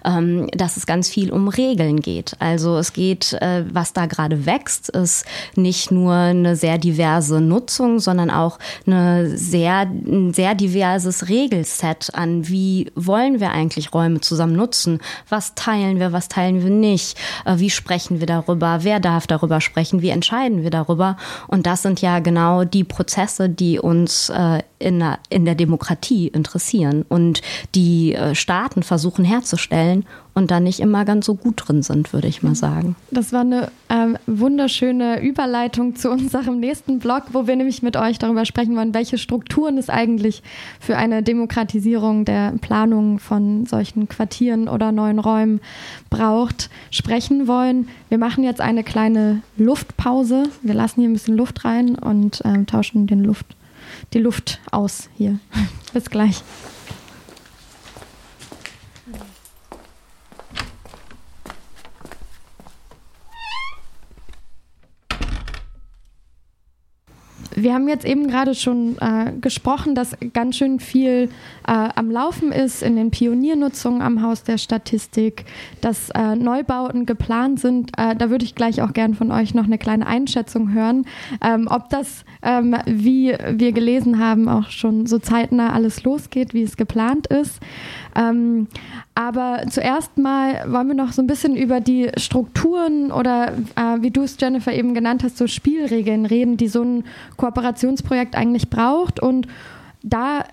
ähm, dass es ganz viel um Regeln geht. Also es geht, äh, was da gerade wächst, ist nicht nur eine sehr diverse Nutzung, sondern auch eine sehr, ein sehr diverses Regelset an, wie wollen wir eigentlich Räume zusammen nutzen? Was teilen wir, was teilen wir nicht? Äh, wie sprechen wir darüber? Wer darf darüber sprechen? Wie entscheiden wir darüber? Und das sind ja genau die Prozesse, die uns äh, in, der, in der Demokratie interessieren und die äh, Staaten versuchen herzustellen und da nicht immer ganz so gut drin sind, würde ich mal sagen. Das war eine ähm, wunderschöne Überleitung zu unserem nächsten Blog, wo wir nämlich mit euch darüber sprechen wollen, welche Strukturen es eigentlich für eine Demokratisierung der Planung von solchen Quartieren oder neuen Räumen braucht, sprechen wollen. Wir machen jetzt eine kleine Luftpause. Wir lassen hier ein bisschen Luft rein und ähm, tauschen den Luft, die Luft aus hier. [laughs] Bis gleich. Wir haben jetzt eben gerade schon äh, gesprochen, dass ganz schön viel äh, am Laufen ist in den Pioniernutzungen am Haus der Statistik, dass äh, Neubauten geplant sind. Äh, da würde ich gleich auch gern von euch noch eine kleine Einschätzung hören, ähm, ob das, ähm, wie wir gelesen haben, auch schon so zeitnah alles losgeht, wie es geplant ist. Ähm, aber zuerst mal wollen wir noch so ein bisschen über die Strukturen oder äh, wie du es, Jennifer, eben genannt hast, so Spielregeln reden, die so ein Kooperationsprojekt eigentlich braucht. Und da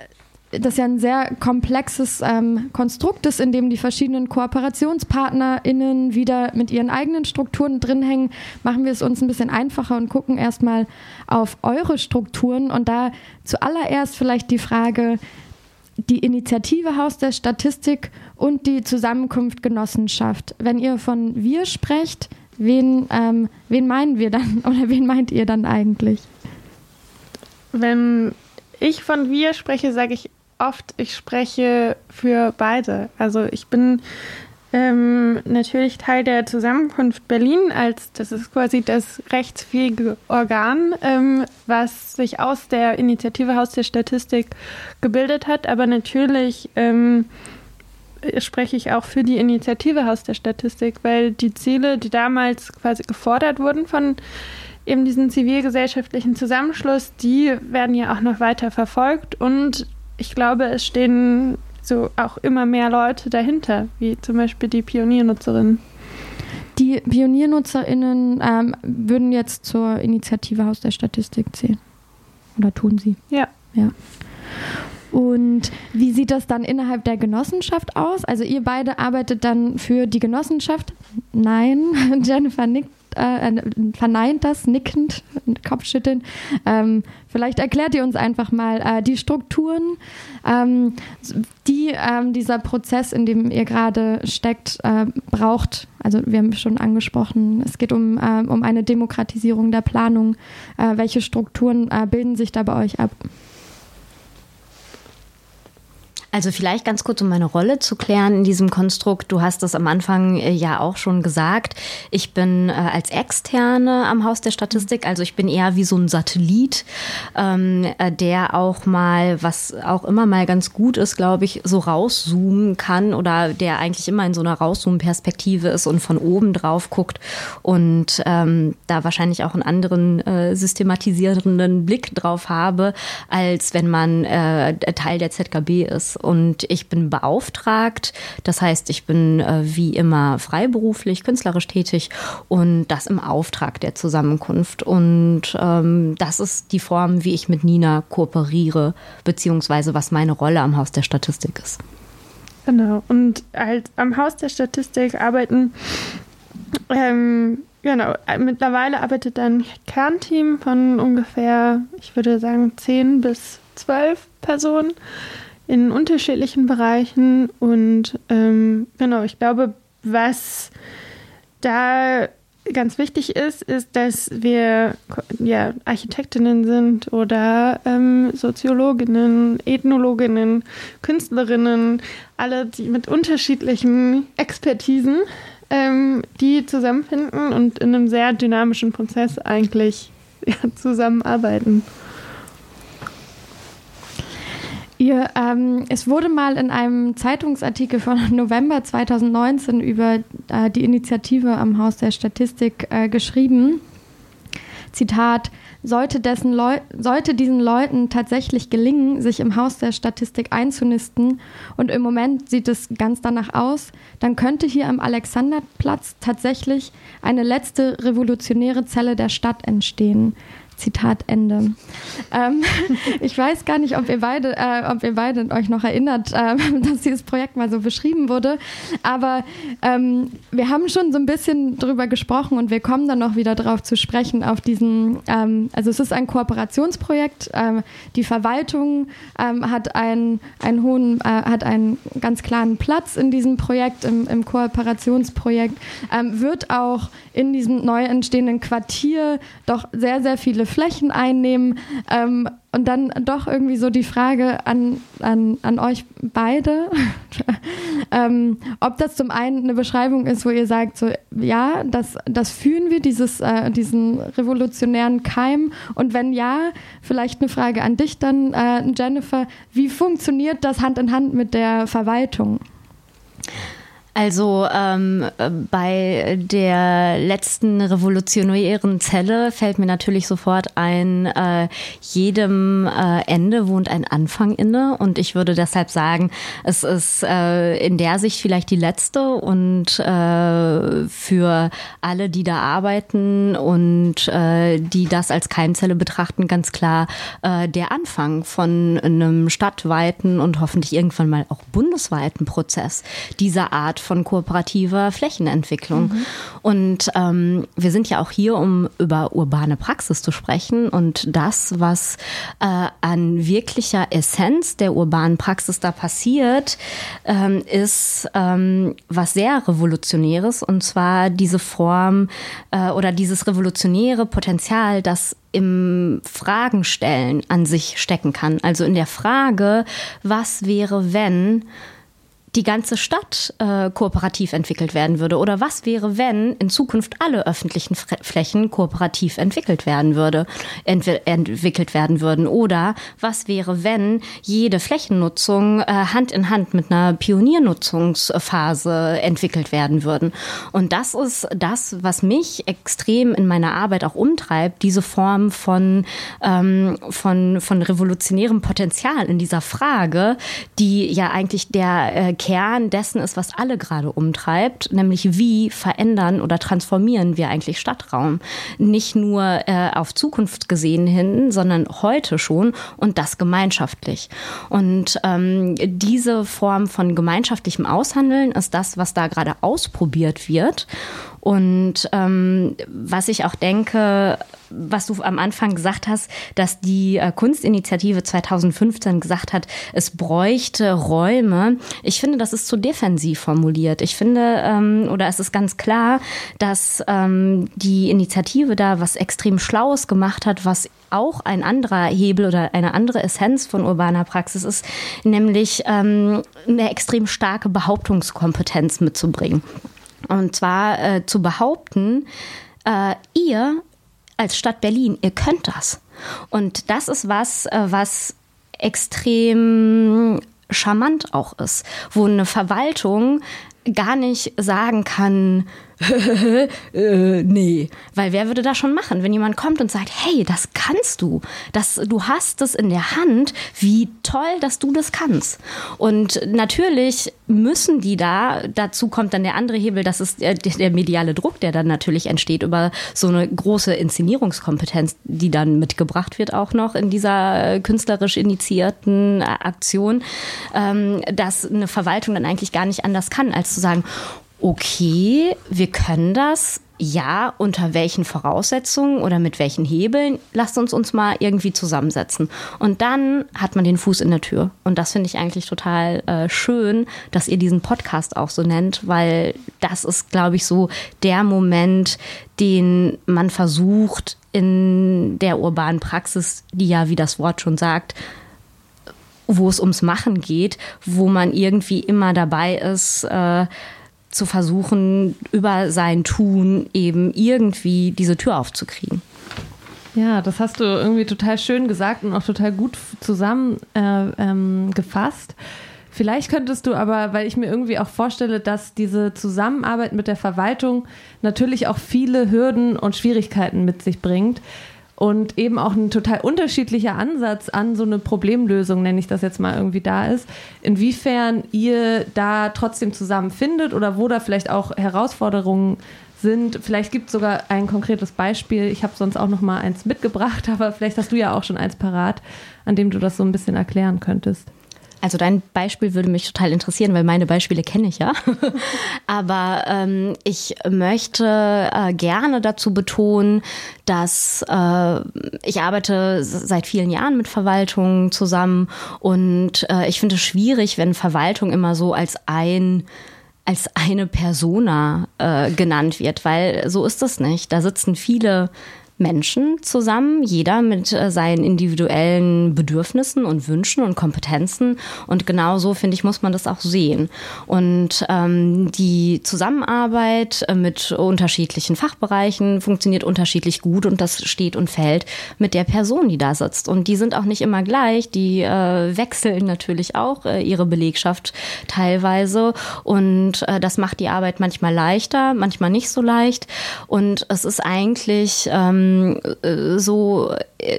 das ja ein sehr komplexes ähm, Konstrukt ist, in dem die verschiedenen KooperationspartnerInnen wieder mit ihren eigenen Strukturen drin hängen, machen wir es uns ein bisschen einfacher und gucken erstmal auf eure Strukturen. Und da zuallererst vielleicht die Frage, die Initiative Haus der Statistik und die Zusammenkunft Genossenschaft. Wenn ihr von wir sprecht, wen, ähm, wen meinen wir dann [laughs] oder wen meint ihr dann eigentlich? Wenn ich von wir spreche, sage ich oft, ich spreche für beide. Also ich bin ähm, natürlich Teil der Zusammenkunft Berlin, als das ist quasi das rechtsfähige Organ, ähm, was sich aus der Initiative Haus der Statistik gebildet hat. Aber natürlich ähm, spreche ich auch für die Initiative Haus der Statistik, weil die Ziele, die damals quasi gefordert wurden von eben diesen zivilgesellschaftlichen Zusammenschluss, die werden ja auch noch weiter verfolgt und ich glaube, es stehen so auch immer mehr Leute dahinter, wie zum Beispiel die Pioniernutzerinnen. Die PioniernutzerInnen ähm, würden jetzt zur Initiative Haus der Statistik zählen. Oder tun sie? Ja. Ja. Und wie sieht das dann innerhalb der Genossenschaft aus? Also ihr beide arbeitet dann für die Genossenschaft? Nein, [laughs] Jennifer nickt äh, verneint das nickend, Kopfschütteln. Ähm, vielleicht erklärt ihr uns einfach mal äh, die Strukturen, ähm, die ähm, dieser Prozess, in dem ihr gerade steckt, äh, braucht. Also wir haben schon angesprochen, es geht um, äh, um eine Demokratisierung der Planung. Äh, welche Strukturen äh, bilden sich da bei euch ab? Also vielleicht ganz kurz, um meine Rolle zu klären in diesem Konstrukt. Du hast es am Anfang äh, ja auch schon gesagt. Ich bin äh, als Externe am Haus der Statistik, also ich bin eher wie so ein Satellit, ähm, äh, der auch mal, was auch immer mal ganz gut ist, glaube ich, so rauszoomen kann oder der eigentlich immer in so einer Rauszoom-Perspektive ist und von oben drauf guckt und ähm, da wahrscheinlich auch einen anderen äh, systematisierenden Blick drauf habe, als wenn man äh, Teil der ZKB ist und ich bin beauftragt. Das heißt, ich bin äh, wie immer freiberuflich, künstlerisch tätig und das im Auftrag der Zusammenkunft. Und ähm, das ist die Form, wie ich mit Nina kooperiere, beziehungsweise was meine Rolle am Haus der Statistik ist. Genau. Und halt am Haus der Statistik arbeiten ähm, Genau, mittlerweile arbeitet ein Kernteam von ungefähr, ich würde sagen, zehn bis zwölf Personen in unterschiedlichen Bereichen. Und ähm, genau, ich glaube, was da ganz wichtig ist, ist, dass wir ja, Architektinnen sind oder ähm, Soziologinnen, Ethnologinnen, Künstlerinnen, alle die mit unterschiedlichen Expertisen, ähm, die zusammenfinden und in einem sehr dynamischen Prozess eigentlich ja, zusammenarbeiten. Ihr, ähm, es wurde mal in einem Zeitungsartikel von [laughs] November 2019 über äh, die Initiative am Haus der Statistik äh, geschrieben. Zitat, sollte, dessen Leu sollte diesen Leuten tatsächlich gelingen, sich im Haus der Statistik einzunisten, und im Moment sieht es ganz danach aus, dann könnte hier am Alexanderplatz tatsächlich eine letzte revolutionäre Zelle der Stadt entstehen. Zitat Ende. Ähm, [laughs] ich weiß gar nicht, ob ihr beide, äh, ob ihr beide euch noch erinnert, äh, [laughs] dass dieses Projekt mal so beschrieben wurde. Aber ähm, wir haben schon so ein bisschen drüber gesprochen und wir kommen dann noch wieder darauf zu sprechen, auf diesen, ähm, also es ist ein Kooperationsprojekt. Ähm, die Verwaltung ähm, hat einen, einen hohen, äh, hat einen ganz klaren Platz in diesem Projekt, im, im Kooperationsprojekt, ähm, wird auch in diesem neu entstehenden Quartier doch sehr, sehr viele Flächen einnehmen. Ähm, und dann doch irgendwie so die Frage an, an, an euch beide, [laughs] ähm, ob das zum einen eine Beschreibung ist, wo ihr sagt, so ja, das, das fühlen wir, dieses, äh, diesen revolutionären Keim. Und wenn ja, vielleicht eine Frage an dich dann, äh, Jennifer, wie funktioniert das Hand in Hand mit der Verwaltung? Also ähm, bei der letzten revolutionären Zelle fällt mir natürlich sofort ein, äh, jedem äh, Ende wohnt ein Anfang inne. Und ich würde deshalb sagen, es ist äh, in der Sicht vielleicht die letzte und äh, für alle, die da arbeiten und äh, die das als Keimzelle betrachten, ganz klar äh, der Anfang von einem stadtweiten und hoffentlich irgendwann mal auch bundesweiten Prozess dieser Art von kooperativer Flächenentwicklung. Mhm. Und ähm, wir sind ja auch hier, um über urbane Praxis zu sprechen. Und das, was äh, an wirklicher Essenz der urbanen Praxis da passiert, ähm, ist ähm, was sehr Revolutionäres. Und zwar diese Form äh, oder dieses revolutionäre Potenzial, das im Fragenstellen an sich stecken kann. Also in der Frage, was wäre, wenn die ganze Stadt äh, kooperativ entwickelt werden würde? Oder was wäre, wenn in Zukunft alle öffentlichen Flächen kooperativ entwickelt werden würde, entwi entwickelt werden würden? Oder was wäre, wenn jede Flächennutzung äh, Hand in Hand mit einer Pioniernutzungsphase entwickelt werden würden? Und das ist das, was mich extrem in meiner Arbeit auch umtreibt, diese Form von, ähm, von, von revolutionärem Potenzial in dieser Frage, die ja eigentlich der äh, Kern dessen ist, was alle gerade umtreibt, nämlich wie verändern oder transformieren wir eigentlich Stadtraum. Nicht nur äh, auf Zukunft gesehen hin, sondern heute schon und das gemeinschaftlich. Und ähm, diese Form von gemeinschaftlichem Aushandeln ist das, was da gerade ausprobiert wird. Und ähm, was ich auch denke, was du am Anfang gesagt hast, dass die äh, Kunstinitiative 2015 gesagt hat, es bräuchte Räume. Ich finde, das ist zu defensiv formuliert. Ich finde, ähm, oder es ist ganz klar, dass ähm, die Initiative da was extrem Schlaues gemacht hat, was auch ein anderer Hebel oder eine andere Essenz von urbaner Praxis ist, nämlich ähm, eine extrem starke Behauptungskompetenz mitzubringen. Und zwar äh, zu behaupten, äh, ihr als Stadt Berlin, ihr könnt das. Und das ist was, äh, was extrem charmant auch ist, wo eine Verwaltung gar nicht sagen kann, [laughs] äh, nee, weil wer würde das schon machen, wenn jemand kommt und sagt, hey, das kannst du, das, du hast es in der Hand, wie toll, dass du das kannst. Und natürlich müssen die da, dazu kommt dann der andere Hebel, das ist der, der mediale Druck, der dann natürlich entsteht über so eine große Inszenierungskompetenz, die dann mitgebracht wird auch noch in dieser künstlerisch initiierten Aktion, ähm, dass eine Verwaltung dann eigentlich gar nicht anders kann, als zu sagen, okay, wir können das. Ja, unter welchen Voraussetzungen oder mit welchen Hebeln? Lasst uns uns mal irgendwie zusammensetzen. Und dann hat man den Fuß in der Tür. Und das finde ich eigentlich total äh, schön, dass ihr diesen Podcast auch so nennt, weil das ist, glaube ich, so der Moment, den man versucht in der urbanen Praxis, die ja, wie das Wort schon sagt, wo es ums Machen geht, wo man irgendwie immer dabei ist, äh, zu versuchen, über sein Tun eben irgendwie diese Tür aufzukriegen. Ja, das hast du irgendwie total schön gesagt und auch total gut zusammengefasst. Äh, ähm, Vielleicht könntest du aber, weil ich mir irgendwie auch vorstelle, dass diese Zusammenarbeit mit der Verwaltung natürlich auch viele Hürden und Schwierigkeiten mit sich bringt und eben auch ein total unterschiedlicher Ansatz an so eine Problemlösung, nenne ich das jetzt mal irgendwie da ist. Inwiefern ihr da trotzdem zusammenfindet oder wo da vielleicht auch Herausforderungen sind. Vielleicht gibt es sogar ein konkretes Beispiel. Ich habe sonst auch noch mal eins mitgebracht, [laughs] aber vielleicht hast du ja auch schon eins parat, an dem du das so ein bisschen erklären könntest. Also dein Beispiel würde mich total interessieren, weil meine Beispiele kenne ich ja. [laughs] Aber ähm, ich möchte äh, gerne dazu betonen, dass äh, ich arbeite seit vielen Jahren mit Verwaltungen zusammen und äh, ich finde es schwierig, wenn Verwaltung immer so als ein als eine Persona äh, genannt wird, weil so ist es nicht. Da sitzen viele Menschen zusammen, jeder mit äh, seinen individuellen Bedürfnissen und Wünschen und Kompetenzen. Und genau so, finde ich, muss man das auch sehen. Und ähm, die Zusammenarbeit äh, mit unterschiedlichen Fachbereichen funktioniert unterschiedlich gut und das steht und fällt mit der Person, die da sitzt. Und die sind auch nicht immer gleich, die äh, wechseln natürlich auch äh, ihre Belegschaft teilweise. Und äh, das macht die Arbeit manchmal leichter, manchmal nicht so leicht. Und es ist eigentlich ähm, so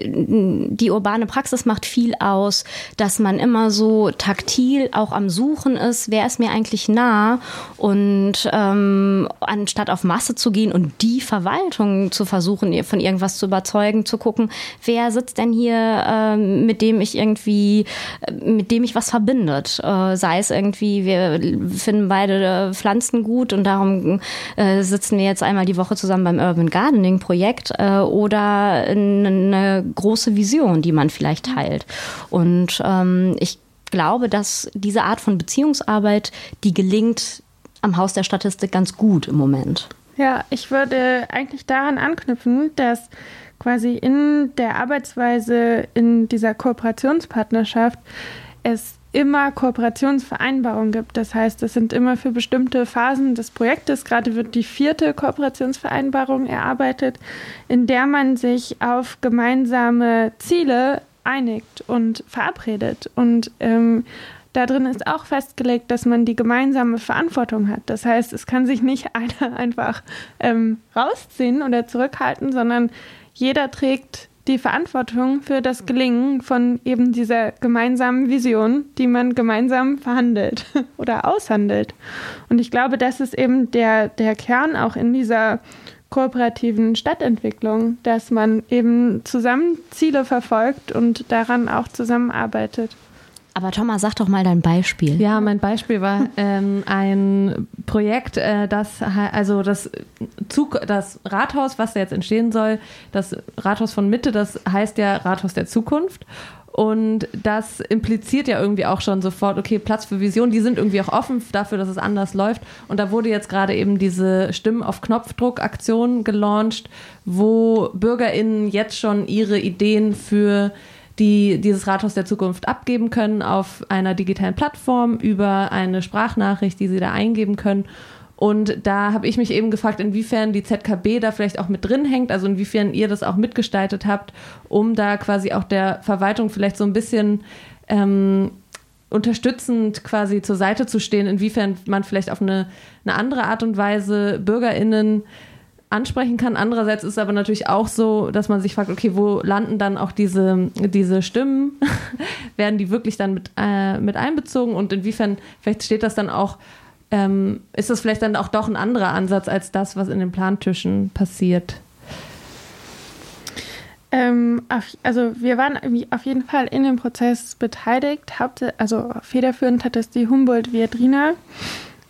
die urbane Praxis macht viel aus, dass man immer so taktil auch am Suchen ist, wer ist mir eigentlich nah und ähm, anstatt auf Masse zu gehen und die Verwaltung zu versuchen, von irgendwas zu überzeugen, zu gucken, wer sitzt denn hier, äh, mit dem ich irgendwie, äh, mit dem ich was verbindet. Äh, sei es irgendwie, wir finden beide Pflanzen gut und darum äh, sitzen wir jetzt einmal die Woche zusammen beim Urban Gardening Projekt äh, oder eine große Vision, die man vielleicht teilt. Und ähm, ich glaube, dass diese Art von Beziehungsarbeit, die gelingt am Haus der Statistik ganz gut im Moment. Ja, ich würde eigentlich daran anknüpfen, dass quasi in der Arbeitsweise in dieser Kooperationspartnerschaft es immer Kooperationsvereinbarungen gibt. Das heißt, es sind immer für bestimmte Phasen des Projektes, gerade wird die vierte Kooperationsvereinbarung erarbeitet, in der man sich auf gemeinsame Ziele einigt und verabredet. Und ähm, da drin ist auch festgelegt, dass man die gemeinsame Verantwortung hat. Das heißt, es kann sich nicht [laughs] einer einfach ähm, rausziehen oder zurückhalten, sondern jeder trägt die Verantwortung für das Gelingen von eben dieser gemeinsamen Vision, die man gemeinsam verhandelt [laughs] oder aushandelt. Und ich glaube, das ist eben der, der Kern auch in dieser kooperativen Stadtentwicklung, dass man eben zusammen Ziele verfolgt und daran auch zusammenarbeitet. Aber Thomas, sag doch mal dein Beispiel. Ja, mein Beispiel war [laughs] ähm, ein Projekt, äh, das also das Zug, das Rathaus, was da jetzt entstehen soll, das Rathaus von Mitte, das heißt ja Rathaus der Zukunft. Und das impliziert ja irgendwie auch schon sofort, okay, Platz für Vision, die sind irgendwie auch offen dafür, dass es anders läuft. Und da wurde jetzt gerade eben diese Stimmen auf Knopfdruck-Aktion gelauncht, wo BürgerInnen jetzt schon ihre Ideen für die dieses Rathaus der Zukunft abgeben können auf einer digitalen Plattform über eine Sprachnachricht, die sie da eingeben können. Und da habe ich mich eben gefragt, inwiefern die ZKB da vielleicht auch mit drin hängt, also inwiefern ihr das auch mitgestaltet habt, um da quasi auch der Verwaltung vielleicht so ein bisschen ähm, unterstützend quasi zur Seite zu stehen, inwiefern man vielleicht auf eine, eine andere Art und Weise BürgerInnen ansprechen kann. Andererseits ist es aber natürlich auch so, dass man sich fragt, okay, wo landen dann auch diese, diese Stimmen? [laughs] Werden die wirklich dann mit, äh, mit einbezogen und inwiefern, vielleicht steht das dann auch, ähm, ist das vielleicht dann auch doch ein anderer Ansatz als das, was in den Plantischen passiert? Ähm, also wir waren auf jeden Fall in dem Prozess beteiligt. also federführend hat es die Humboldt-Viadrina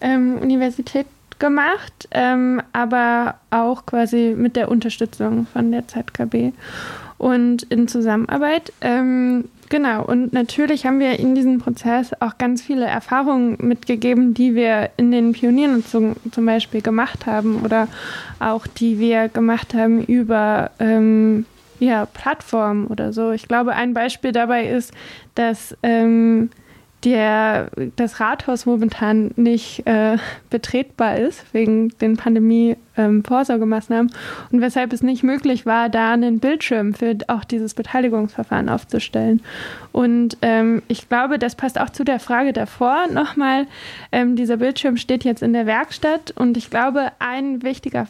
ähm, Universität gemacht, ähm, aber auch quasi mit der Unterstützung von der ZKB und in Zusammenarbeit. Ähm, genau, und natürlich haben wir in diesem Prozess auch ganz viele Erfahrungen mitgegeben, die wir in den Pioniernutzungen zum Beispiel gemacht haben oder auch die wir gemacht haben über ähm, ja, Plattformen oder so. Ich glaube, ein Beispiel dabei ist, dass ähm, der, das Rathaus momentan nicht äh, betretbar ist wegen den Pandemie-Vorsorgemaßnahmen ähm, und weshalb es nicht möglich war, da einen Bildschirm für auch dieses Beteiligungsverfahren aufzustellen. Und ähm, ich glaube, das passt auch zu der Frage davor nochmal. Ähm, dieser Bildschirm steht jetzt in der Werkstatt und ich glaube, ein wichtiger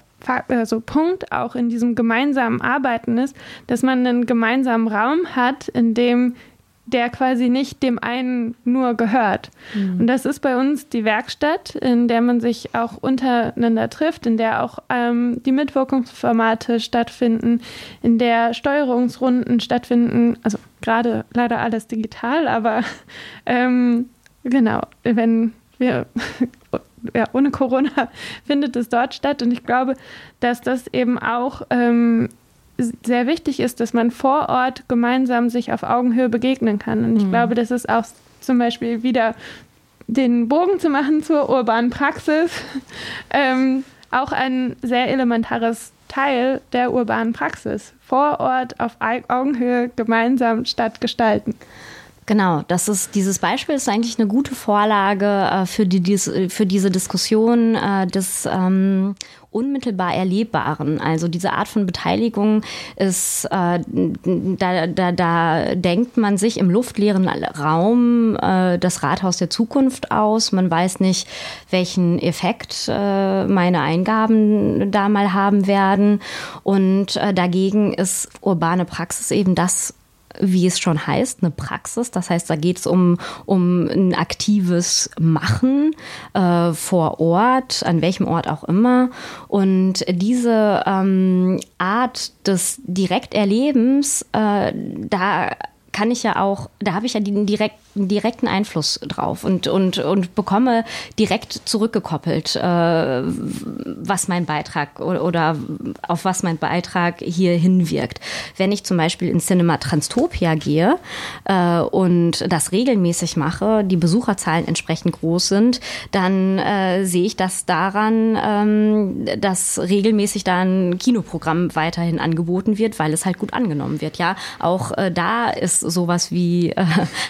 also Punkt auch in diesem gemeinsamen Arbeiten ist, dass man einen gemeinsamen Raum hat, in dem der quasi nicht dem einen nur gehört. Mhm. Und das ist bei uns die Werkstatt, in der man sich auch untereinander trifft, in der auch ähm, die Mitwirkungsformate stattfinden, in der Steuerungsrunden stattfinden. Also gerade leider alles digital, aber [laughs] ähm, genau, wenn wir [laughs] ja, ohne Corona [laughs] findet es dort statt. Und ich glaube, dass das eben auch ähm, sehr wichtig ist, dass man vor Ort gemeinsam sich auf Augenhöhe begegnen kann. Und ich mhm. glaube, das ist auch zum Beispiel wieder den Bogen zu machen zur urbanen Praxis, [laughs] ähm, auch ein sehr elementares Teil der urbanen Praxis. Vor Ort auf Augenhöhe gemeinsam Stadt gestalten. Genau, das ist dieses Beispiel ist eigentlich eine gute Vorlage äh, für, die, für diese Diskussion äh, des ähm, unmittelbar Erlebbaren. Also diese Art von Beteiligung ist, äh, da, da, da denkt man sich im luftleeren Raum äh, das Rathaus der Zukunft aus. Man weiß nicht, welchen Effekt äh, meine Eingaben da mal haben werden. Und äh, dagegen ist urbane Praxis eben das, wie es schon heißt, eine Praxis. Das heißt, da geht es um, um ein aktives Machen äh, vor Ort, an welchem Ort auch immer. Und diese ähm, Art des Direkterlebens, äh, da kann ich ja auch, da habe ich ja den direkt, direkten Einfluss drauf und, und, und bekomme direkt zurückgekoppelt, äh, was mein Beitrag oder, oder, auf was mein Beitrag hier hinwirkt. Wenn ich zum Beispiel in Cinema Transtopia gehe äh, und das regelmäßig mache, die Besucherzahlen entsprechend groß sind, dann äh, sehe ich das daran, ähm, dass regelmäßig da ein Kinoprogramm weiterhin angeboten wird, weil es halt gut angenommen wird. Ja, auch äh, da ist sowas wie äh,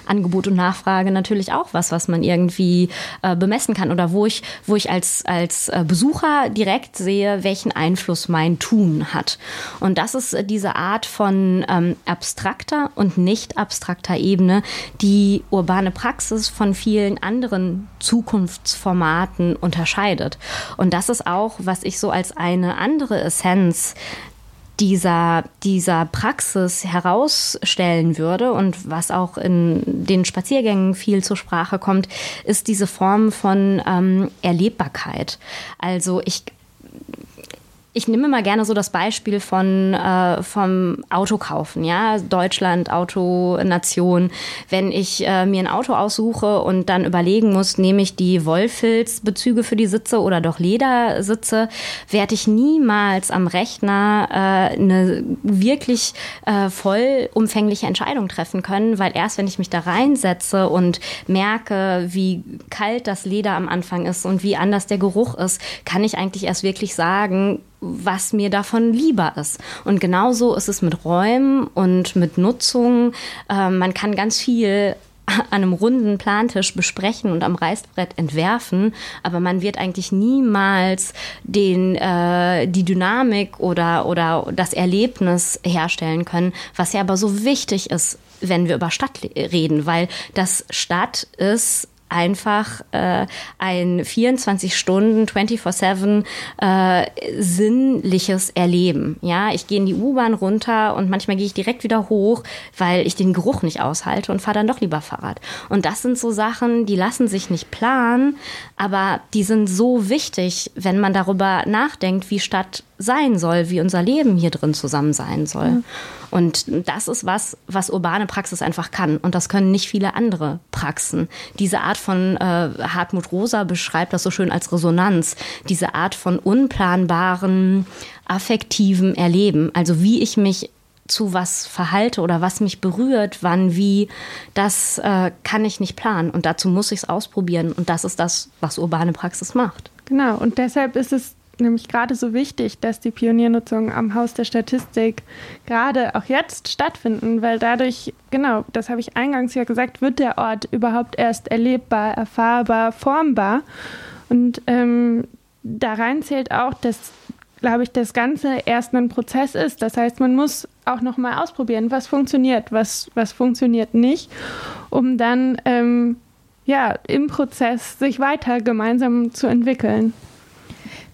Angebot und Nachfrage natürlich auch was, was man irgendwie äh, bemessen kann oder wo ich, wo ich als, als äh, Besucher direkt sehe, welchen Einfluss mein Tun hat. Und das ist äh, diese Art von ähm, abstrakter und nicht abstrakter Ebene, die urbane Praxis von vielen anderen Zukunftsformaten unterscheidet. Und das ist auch, was ich so als eine andere Essenz dieser, dieser Praxis herausstellen würde und was auch in den Spaziergängen viel zur Sprache kommt, ist diese Form von ähm, Erlebbarkeit. Also ich ich nehme mal gerne so das Beispiel von äh, vom Autokaufen, ja, Deutschland, Autonation. Wenn ich äh, mir ein Auto aussuche und dann überlegen muss, nehme ich die Wollfilzbezüge für die Sitze oder doch Ledersitze, werde ich niemals am Rechner äh, eine wirklich äh, vollumfängliche Entscheidung treffen können, weil erst wenn ich mich da reinsetze und merke, wie kalt das Leder am Anfang ist und wie anders der Geruch ist, kann ich eigentlich erst wirklich sagen, was mir davon lieber ist. Und genauso ist es mit Räumen und mit Nutzung. Äh, man kann ganz viel an einem runden Plantisch besprechen und am Reißbrett entwerfen, aber man wird eigentlich niemals den, äh, die Dynamik oder, oder das Erlebnis herstellen können, was ja aber so wichtig ist, wenn wir über Stadt reden, weil das Stadt ist einfach äh, ein 24 Stunden, 24-7 äh, sinnliches Erleben. Ja, ich gehe in die U-Bahn runter und manchmal gehe ich direkt wieder hoch, weil ich den Geruch nicht aushalte und fahre dann doch lieber Fahrrad. Und das sind so Sachen, die lassen sich nicht planen, aber die sind so wichtig, wenn man darüber nachdenkt, wie Stadt sein soll, wie unser Leben hier drin zusammen sein soll. Ja. Und das ist was, was urbane Praxis einfach kann. Und das können nicht viele andere Praxen. Diese Art von, äh, Hartmut Rosa beschreibt das so schön als Resonanz, diese Art von unplanbaren, affektiven Erleben. Also wie ich mich zu was verhalte oder was mich berührt, wann, wie, das äh, kann ich nicht planen. Und dazu muss ich es ausprobieren. Und das ist das, was urbane Praxis macht. Genau. Und deshalb ist es nämlich gerade so wichtig, dass die Pioniernutzungen am Haus der Statistik gerade auch jetzt stattfinden, weil dadurch, genau, das habe ich eingangs ja gesagt, wird der Ort überhaupt erst erlebbar, erfahrbar, formbar. Und ähm, da rein zählt auch, dass, glaube ich, das Ganze erst ein Prozess ist. Das heißt, man muss auch nochmal ausprobieren, was funktioniert, was, was funktioniert nicht, um dann ähm, ja, im Prozess sich weiter gemeinsam zu entwickeln.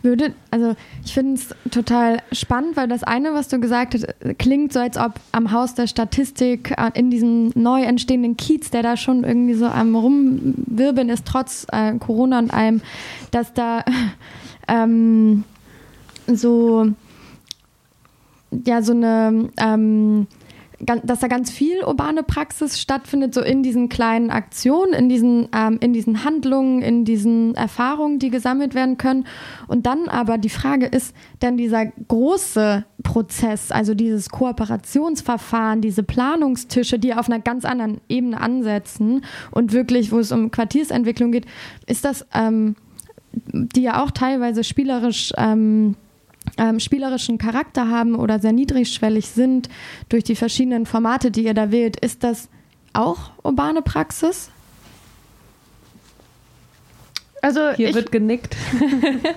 Würde, also ich finde es total spannend, weil das eine, was du gesagt hast, klingt so, als ob am Haus der Statistik äh, in diesem neu entstehenden Kiez, der da schon irgendwie so am Rumwirbeln ist, trotz äh, Corona und allem, dass da [laughs] ähm, so ja so eine ähm, dass da ganz viel urbane Praxis stattfindet, so in diesen kleinen Aktionen, in diesen, ähm, in diesen Handlungen, in diesen Erfahrungen, die gesammelt werden können. Und dann aber die Frage ist, denn dieser große Prozess, also dieses Kooperationsverfahren, diese Planungstische, die auf einer ganz anderen Ebene ansetzen und wirklich, wo es um Quartiersentwicklung geht, ist das, ähm, die ja auch teilweise spielerisch ähm, ähm, spielerischen Charakter haben oder sehr niedrigschwellig sind durch die verschiedenen Formate, die ihr da wählt, ist das auch urbane Praxis? Also Hier ich, wird genickt.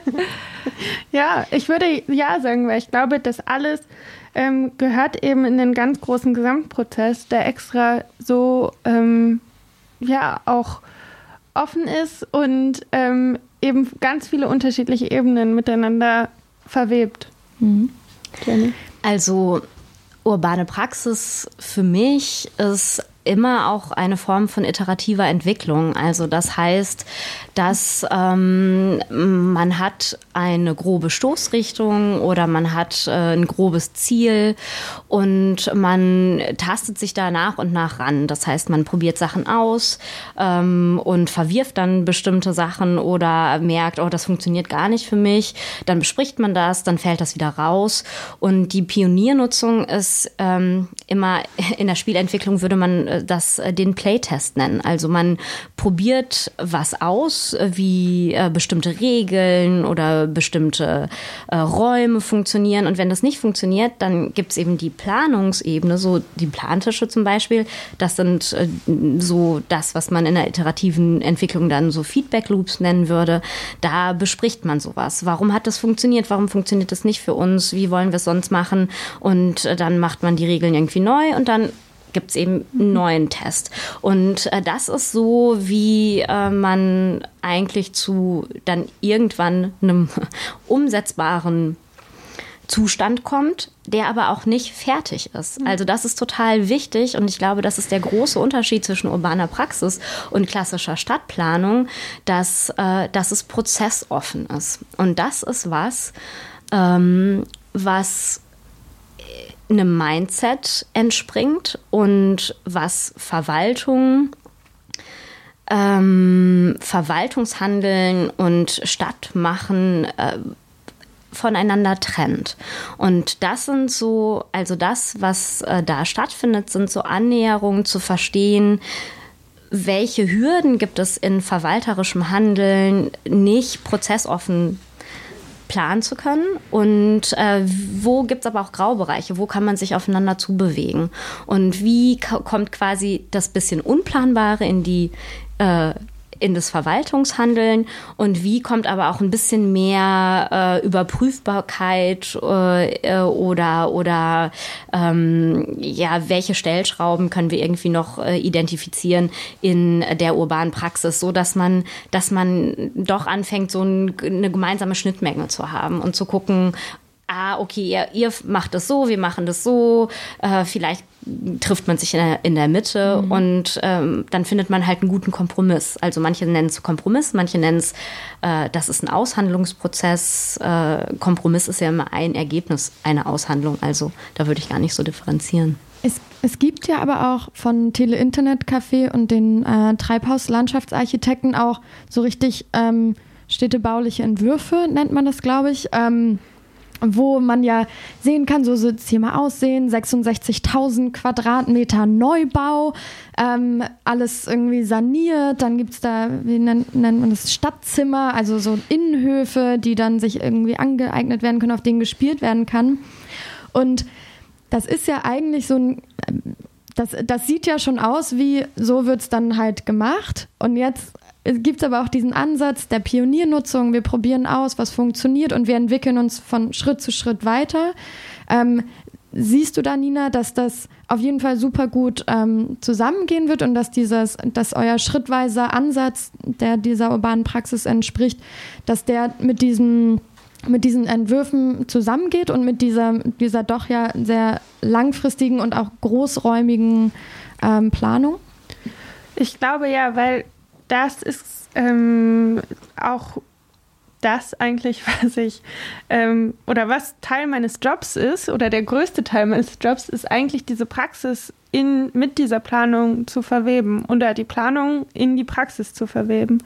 [laughs] ja, ich würde ja sagen, weil ich glaube, das alles ähm, gehört eben in den ganz großen Gesamtprozess, der extra so ähm, ja auch offen ist und ähm, eben ganz viele unterschiedliche Ebenen miteinander verwebt. Mhm. Also urbane Praxis für mich ist immer auch eine Form von iterativer Entwicklung. Also das heißt, dass ähm, man hat eine grobe Stoßrichtung oder man hat äh, ein grobes Ziel und man tastet sich da nach und nach ran. Das heißt, man probiert Sachen aus ähm, und verwirft dann bestimmte Sachen oder merkt, oh, das funktioniert gar nicht für mich. Dann bespricht man das, dann fällt das wieder raus. Und die Pioniernutzung ist ähm, immer [laughs] in der Spielentwicklung würde man äh, das äh, den Playtest nennen. Also man probiert was aus, wie äh, bestimmte Regeln oder bestimmte äh, Räume funktionieren. Und wenn das nicht funktioniert, dann gibt es eben die Planungsebene, so die Plantische zum Beispiel. Das sind äh, so das, was man in der iterativen Entwicklung dann so Feedback Loops nennen würde. Da bespricht man sowas. Warum hat das funktioniert? Warum funktioniert das nicht für uns? Wie wollen wir es sonst machen? Und dann macht man die Regeln irgendwie neu und dann gibt es eben einen neuen Test. Und äh, das ist so, wie äh, man eigentlich zu dann irgendwann einem [laughs] umsetzbaren Zustand kommt, der aber auch nicht fertig ist. Mhm. Also das ist total wichtig und ich glaube, das ist der große Unterschied zwischen urbaner Praxis und klassischer Stadtplanung, dass, äh, dass es prozessoffen ist. Und das ist was, ähm, was einem Mindset entspringt und was Verwaltung, ähm, Verwaltungshandeln und Stadtmachen äh, voneinander trennt. Und das sind so, also das, was äh, da stattfindet, sind so Annäherungen zu verstehen, welche Hürden gibt es in verwalterischem Handeln, nicht prozessoffen planen zu können. Und äh, wo gibt es aber auch Graubereiche, wo kann man sich aufeinander zubewegen? Und wie kommt quasi das bisschen Unplanbare in die äh, in das Verwaltungshandeln und wie kommt aber auch ein bisschen mehr äh, Überprüfbarkeit äh, äh, oder oder ähm, ja welche Stellschrauben können wir irgendwie noch äh, identifizieren in der urbanen Praxis, so dass man dass man doch anfängt so ein, eine gemeinsame Schnittmenge zu haben und zu gucken ah, okay, ihr, ihr macht das so, wir machen das so, äh, vielleicht trifft man sich in der, in der Mitte mhm. und ähm, dann findet man halt einen guten Kompromiss. Also manche nennen es Kompromiss, manche nennen es, äh, das ist ein Aushandlungsprozess. Äh, Kompromiss ist ja immer ein Ergebnis einer Aushandlung, also da würde ich gar nicht so differenzieren. Es, es gibt ja aber auch von Tele-Internet-Café und den äh, Treibhaus-Landschaftsarchitekten auch so richtig ähm, städtebauliche Entwürfe, nennt man das, glaube ich. Ähm, wo man ja sehen kann, so soll es hier mal aussehen, 66.000 Quadratmeter Neubau, ähm, alles irgendwie saniert, dann gibt es da, wie nennt, nennt, man das, Stadtzimmer, also so Innenhöfe, die dann sich irgendwie angeeignet werden können, auf denen gespielt werden kann. Und das ist ja eigentlich so ein, das, das sieht ja schon aus wie, so wird es dann halt gemacht. Und jetzt gibt es aber auch diesen Ansatz der Pioniernutzung. Wir probieren aus, was funktioniert und wir entwickeln uns von Schritt zu Schritt weiter. Ähm, siehst du da, Nina, dass das auf jeden Fall super gut ähm, zusammengehen wird und dass dieses, dass euer schrittweiser Ansatz, der dieser urbanen Praxis entspricht, dass der mit diesem mit diesen Entwürfen zusammengeht und mit dieser, dieser doch ja sehr langfristigen und auch großräumigen ähm, Planung? Ich glaube ja, weil das ist ähm, auch das eigentlich, [laughs] was ich ähm, oder was Teil meines Jobs ist oder der größte Teil meines Jobs ist eigentlich diese Praxis in, mit dieser Planung zu verweben oder die Planung in die Praxis zu verweben.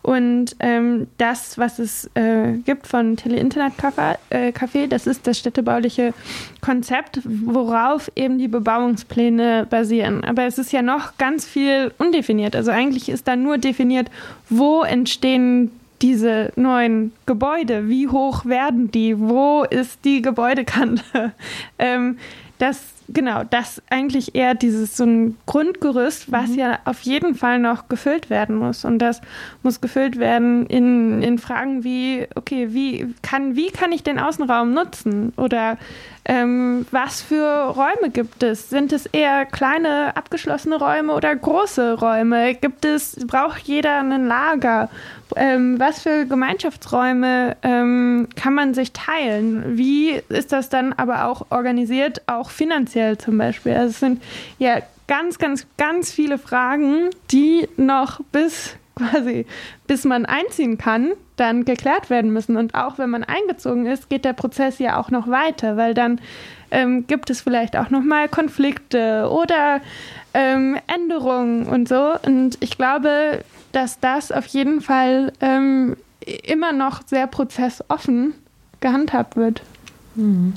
Und ähm, das, was es äh, gibt von Tele-Internet-Café, äh, das ist das städtebauliche Konzept, worauf eben die Bebauungspläne basieren. Aber es ist ja noch ganz viel undefiniert. Also eigentlich ist da nur definiert, wo entstehen diese neuen Gebäude, wie hoch werden die, wo ist die Gebäudekante. [laughs] ähm, das genau, das eigentlich eher dieses so ein Grundgerüst, was mhm. ja auf jeden Fall noch gefüllt werden muss. Und das muss gefüllt werden in, in Fragen wie, okay, wie kann, wie kann ich den Außenraum nutzen? Oder ähm, was für Räume gibt es? Sind es eher kleine, abgeschlossene Räume oder große Räume? Gibt es, braucht jeder ein Lager? Ähm, was für Gemeinschaftsräume ähm, kann man sich teilen? Wie ist das dann aber auch organisiert, auch finanziell zum Beispiel? Also es sind ja ganz, ganz, ganz viele Fragen, die noch bis quasi, bis man einziehen kann, dann geklärt werden müssen. Und auch wenn man eingezogen ist, geht der Prozess ja auch noch weiter, weil dann ähm, gibt es vielleicht auch noch mal Konflikte oder ähm, Änderungen und so. Und ich glaube, dass das auf jeden Fall ähm, immer noch sehr prozessoffen gehandhabt wird.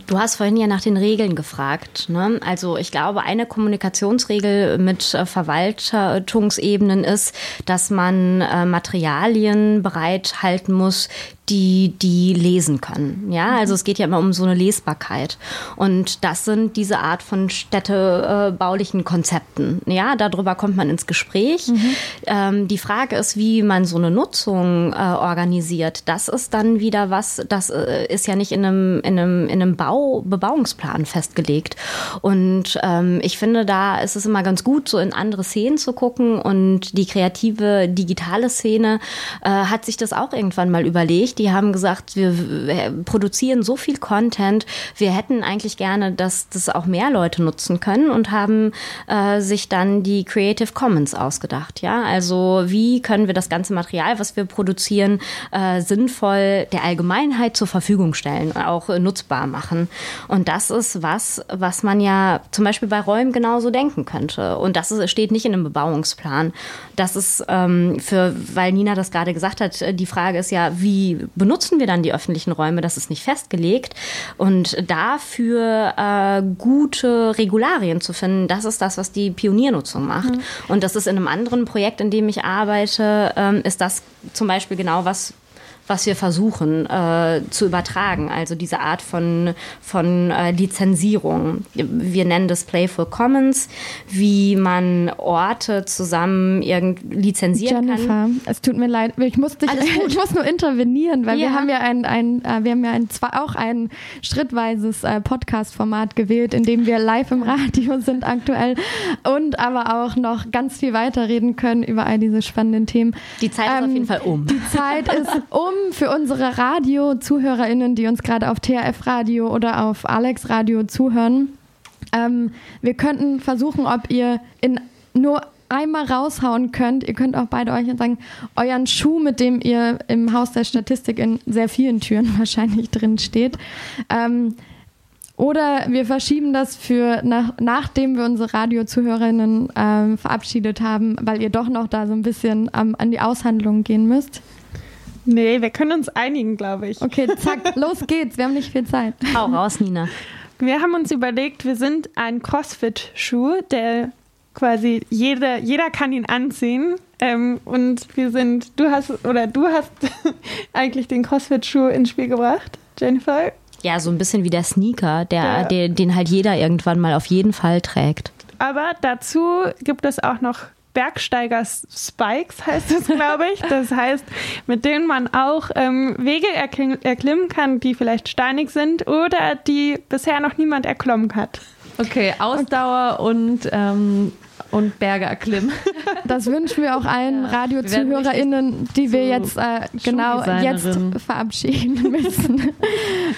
Du hast vorhin ja nach den Regeln gefragt. Ne? Also ich glaube, eine Kommunikationsregel mit äh, Verwaltungsebenen ist, dass man äh, Materialien bereithalten muss, die die lesen können. Ja, also es geht ja immer um so eine Lesbarkeit. Und das sind diese Art von städtebaulichen Konzepten. Ja, darüber kommt man ins Gespräch. Mhm. Ähm, die Frage ist, wie man so eine Nutzung äh, organisiert. Das ist dann wieder was, das äh, ist ja nicht in einem, in einem, in einem Bau, Bebauungsplan festgelegt. Und ähm, ich finde, da ist es immer ganz gut, so in andere Szenen zu gucken. Und die kreative digitale Szene äh, hat sich das auch irgendwann mal überlegt die haben gesagt, wir produzieren so viel Content, wir hätten eigentlich gerne, dass das auch mehr Leute nutzen können und haben äh, sich dann die Creative Commons ausgedacht. Ja, also wie können wir das ganze Material, was wir produzieren, äh, sinnvoll der Allgemeinheit zur Verfügung stellen, auch äh, nutzbar machen. Und das ist was, was man ja zum Beispiel bei Räumen genauso denken könnte. Und das ist, steht nicht in einem Bebauungsplan. Das ist ähm, für, weil Nina das gerade gesagt hat, die Frage ist ja, wie benutzen wir dann die öffentlichen Räume? Das ist nicht festgelegt. Und dafür äh, gute Regularien zu finden, das ist das, was die Pioniernutzung macht. Mhm. Und das ist in einem anderen Projekt, in dem ich arbeite, ähm, ist das zum Beispiel genau was, was wir versuchen äh, zu übertragen. Also diese Art von, von äh, Lizenzierung. Wir nennen das Playful Commons, wie man Orte zusammen irgend lizenzieren Jennifer, kann. es tut mir leid, ich muss, dich, [laughs] ich muss nur intervenieren, weil ja. wir haben ja ein, ein äh, wir haben ja ein, zwar auch ein schrittweises äh, Podcast-Format gewählt, in dem wir live im Radio sind aktuell und aber auch noch ganz viel weiterreden können über all diese spannenden Themen. Die Zeit ähm, ist auf jeden Fall um. Die Zeit [laughs] ist um für unsere Radio-ZuhörerInnen, die uns gerade auf TRF Radio oder auf Alex Radio zuhören. Ähm, wir könnten versuchen, ob ihr in nur einmal raushauen könnt. Ihr könnt auch beide euch sagen, euren Schuh, mit dem ihr im Haus der Statistik in sehr vielen Türen [laughs] wahrscheinlich drin steht. Ähm, oder wir verschieben das für nach, nachdem wir unsere Radio-Zuhörerinnen ähm, verabschiedet haben, weil ihr doch noch da so ein bisschen ähm, an die Aushandlung gehen müsst. Nee, wir können uns einigen, glaube ich. Okay, zack, [laughs] los geht's. Wir haben nicht viel Zeit. Hau raus, Nina. Wir haben uns überlegt, wir sind ein CrossFit-Schuh, der quasi jeder, jeder kann ihn anziehen. Ähm, und wir sind, du hast, oder du hast [laughs] eigentlich den CrossFit-Schuh ins Spiel gebracht, Jennifer. Ja, so ein bisschen wie der Sneaker, der, ja. der, den halt jeder irgendwann mal auf jeden Fall trägt. Aber dazu gibt es auch noch Bergsteiger-Spikes heißt es, glaube ich. Das heißt, mit denen man auch ähm, Wege erklimmen kann, die vielleicht steinig sind oder die bisher noch niemand erklommen hat. Okay, Ausdauer und ähm, und Berge erklimmen. [laughs] Das wünschen wir auch allen ja, RadiozuhörerInnen, die wir jetzt äh, genau jetzt verabschieden [laughs] müssen.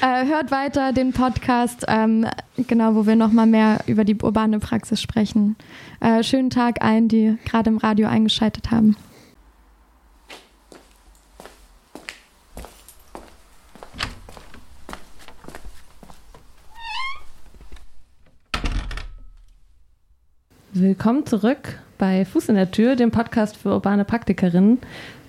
äh, hört weiter den Podcast, ähm, genau, wo wir nochmal mehr über die urbane Praxis sprechen. Äh, schönen Tag allen, die gerade im Radio eingeschaltet haben. Willkommen zurück bei Fuß in der Tür, dem Podcast für urbane Praktikerinnen.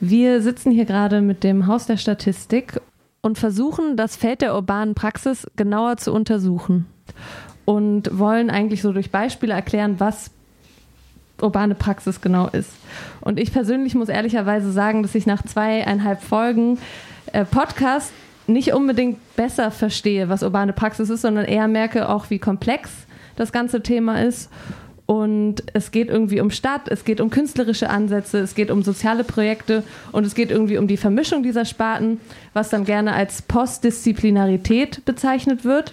Wir sitzen hier gerade mit dem Haus der Statistik und versuchen, das Feld der urbanen Praxis genauer zu untersuchen und wollen eigentlich so durch Beispiele erklären, was urbane Praxis genau ist. Und ich persönlich muss ehrlicherweise sagen, dass ich nach zweieinhalb Folgen äh, Podcast nicht unbedingt besser verstehe, was urbane Praxis ist, sondern eher merke auch, wie komplex das ganze Thema ist. Und es geht irgendwie um Stadt, es geht um künstlerische Ansätze, es geht um soziale Projekte und es geht irgendwie um die Vermischung dieser Sparten, was dann gerne als Postdisziplinarität bezeichnet wird.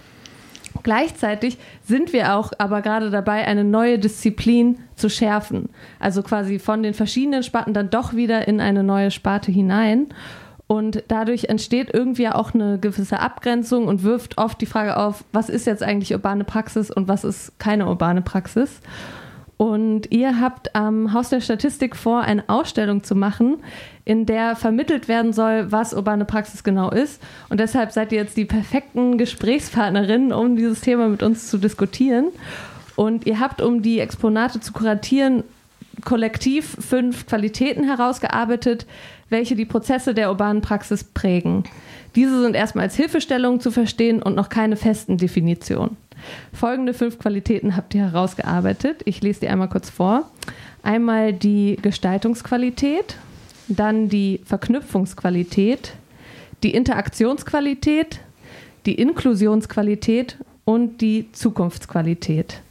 Gleichzeitig sind wir auch aber gerade dabei, eine neue Disziplin zu schärfen. Also quasi von den verschiedenen Sparten dann doch wieder in eine neue Sparte hinein. Und dadurch entsteht irgendwie auch eine gewisse Abgrenzung und wirft oft die Frage auf, was ist jetzt eigentlich urbane Praxis und was ist keine urbane Praxis. Und ihr habt am Haus der Statistik vor, eine Ausstellung zu machen, in der vermittelt werden soll, was urbane Praxis genau ist. Und deshalb seid ihr jetzt die perfekten Gesprächspartnerinnen, um dieses Thema mit uns zu diskutieren. Und ihr habt, um die Exponate zu kuratieren, kollektiv fünf Qualitäten herausgearbeitet, welche die Prozesse der urbanen Praxis prägen. Diese sind erstmal als Hilfestellung zu verstehen und noch keine festen Definitionen. Folgende fünf Qualitäten habt ihr herausgearbeitet. Ich lese die einmal kurz vor. Einmal die Gestaltungsqualität, dann die Verknüpfungsqualität, die Interaktionsqualität, die Inklusionsqualität und die Zukunftsqualität.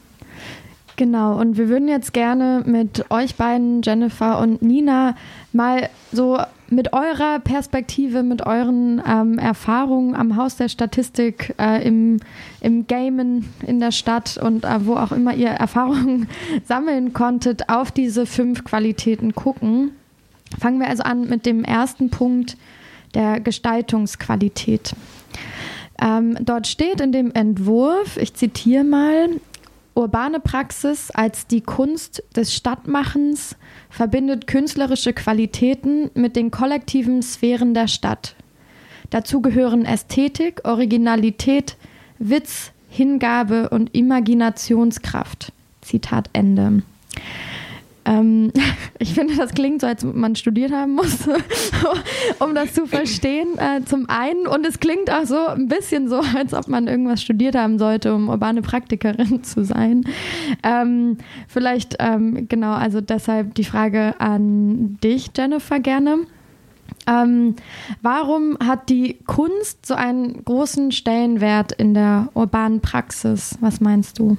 Genau, und wir würden jetzt gerne mit euch beiden, Jennifer und Nina, mal so mit eurer Perspektive, mit euren ähm, Erfahrungen am Haus der Statistik, äh, im, im Gamen in der Stadt und äh, wo auch immer ihr Erfahrungen [laughs] sammeln konntet, auf diese fünf Qualitäten gucken. Fangen wir also an mit dem ersten Punkt der Gestaltungsqualität. Ähm, dort steht in dem Entwurf, ich zitiere mal, Urbane Praxis als die Kunst des Stadtmachens verbindet künstlerische Qualitäten mit den kollektiven Sphären der Stadt. Dazu gehören Ästhetik, Originalität, Witz, Hingabe und Imaginationskraft. Zitat Ende. Ähm, [laughs] ich finde, das klingt so, als man studiert haben muss, [laughs] um das zu verstehen. Äh, zum einen. Und es klingt auch so ein bisschen so, als ob man irgendwas studiert haben sollte, um urbane Praktikerin [laughs] zu sein. Ähm, vielleicht, ähm, genau, also deshalb die Frage an dich, Jennifer, gerne. Ähm, warum hat die Kunst so einen großen Stellenwert in der urbanen Praxis? Was meinst du?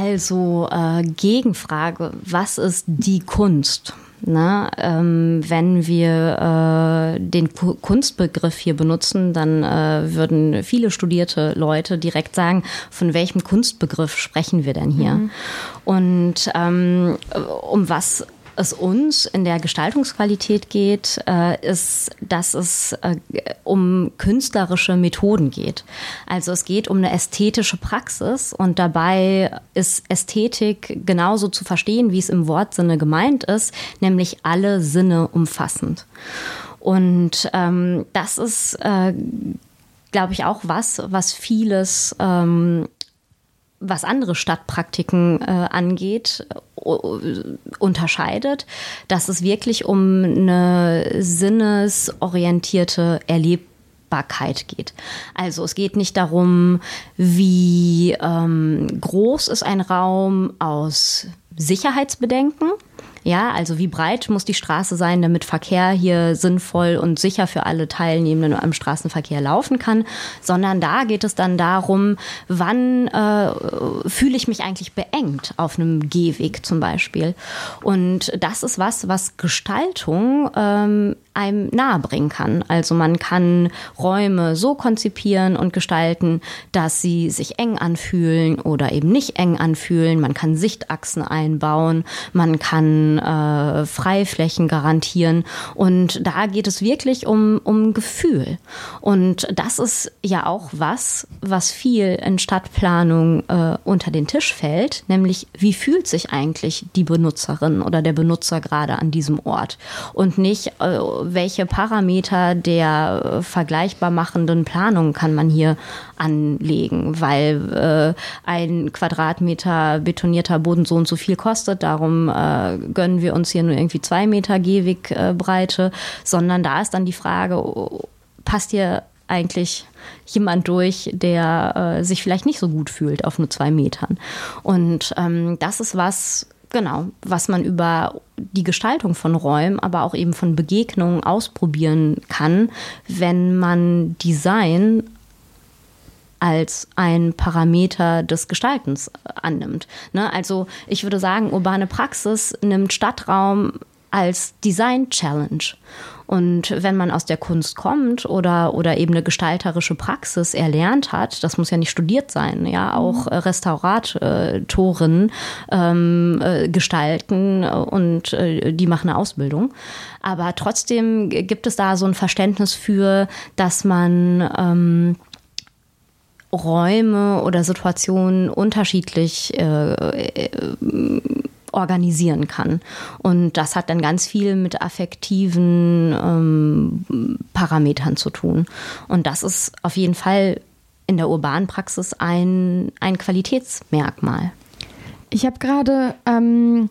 Also äh, Gegenfrage, was ist die Kunst? Na, ähm, wenn wir äh, den Kunstbegriff hier benutzen, dann äh, würden viele studierte Leute direkt sagen, von welchem Kunstbegriff sprechen wir denn hier? Mhm. Und ähm, um was es uns in der Gestaltungsqualität geht, äh, ist, dass es äh, um künstlerische Methoden geht. Also es geht um eine ästhetische Praxis und dabei ist Ästhetik genauso zu verstehen, wie es im Wortsinne gemeint ist, nämlich alle Sinne umfassend. Und ähm, das ist, äh, glaube ich, auch was, was vieles ähm, was andere Stadtpraktiken äh, angeht, unterscheidet, dass es wirklich um eine sinnesorientierte Erlebbarkeit geht. Also es geht nicht darum, wie ähm, groß ist ein Raum aus Sicherheitsbedenken, ja, also wie breit muss die Straße sein, damit Verkehr hier sinnvoll und sicher für alle Teilnehmenden am Straßenverkehr laufen kann, sondern da geht es dann darum, wann äh, fühle ich mich eigentlich beengt auf einem Gehweg zum Beispiel. Und das ist was, was Gestaltung ähm, einem nahebringen kann. Also man kann Räume so konzipieren und gestalten, dass sie sich eng anfühlen oder eben nicht eng anfühlen. Man kann Sichtachsen einbauen, man kann äh, Freiflächen garantieren. Und da geht es wirklich um, um Gefühl. Und das ist ja auch was, was viel in Stadtplanung äh, unter den Tisch fällt, nämlich wie fühlt sich eigentlich die Benutzerin oder der Benutzer gerade an diesem Ort? Und nicht äh, welche Parameter der äh, vergleichbar machenden Planung kann man hier anlegen, weil äh, ein Quadratmeter betonierter Boden so und so viel kostet, darum äh, gönnen wir uns hier nur irgendwie zwei Meter Gehwegbreite, sondern da ist dann die Frage, passt hier eigentlich jemand durch, der äh, sich vielleicht nicht so gut fühlt auf nur zwei Metern. Und ähm, das ist was, Genau, was man über die Gestaltung von Räumen, aber auch eben von Begegnungen ausprobieren kann, wenn man Design als ein Parameter des Gestaltens äh, annimmt. Ne? Also ich würde sagen, urbane Praxis nimmt Stadtraum als Design Challenge. Und wenn man aus der Kunst kommt oder, oder eben eine gestalterische Praxis erlernt hat, das muss ja nicht studiert sein, ja, auch mhm. Restauratoren ähm, äh, gestalten und äh, die machen eine Ausbildung. Aber trotzdem gibt es da so ein Verständnis für, dass man ähm, Räume oder Situationen unterschiedlich äh, äh, organisieren kann. Und das hat dann ganz viel mit affektiven ähm, Parametern zu tun. Und das ist auf jeden Fall in der urbanen Praxis ein, ein Qualitätsmerkmal. Ich habe gerade ähm,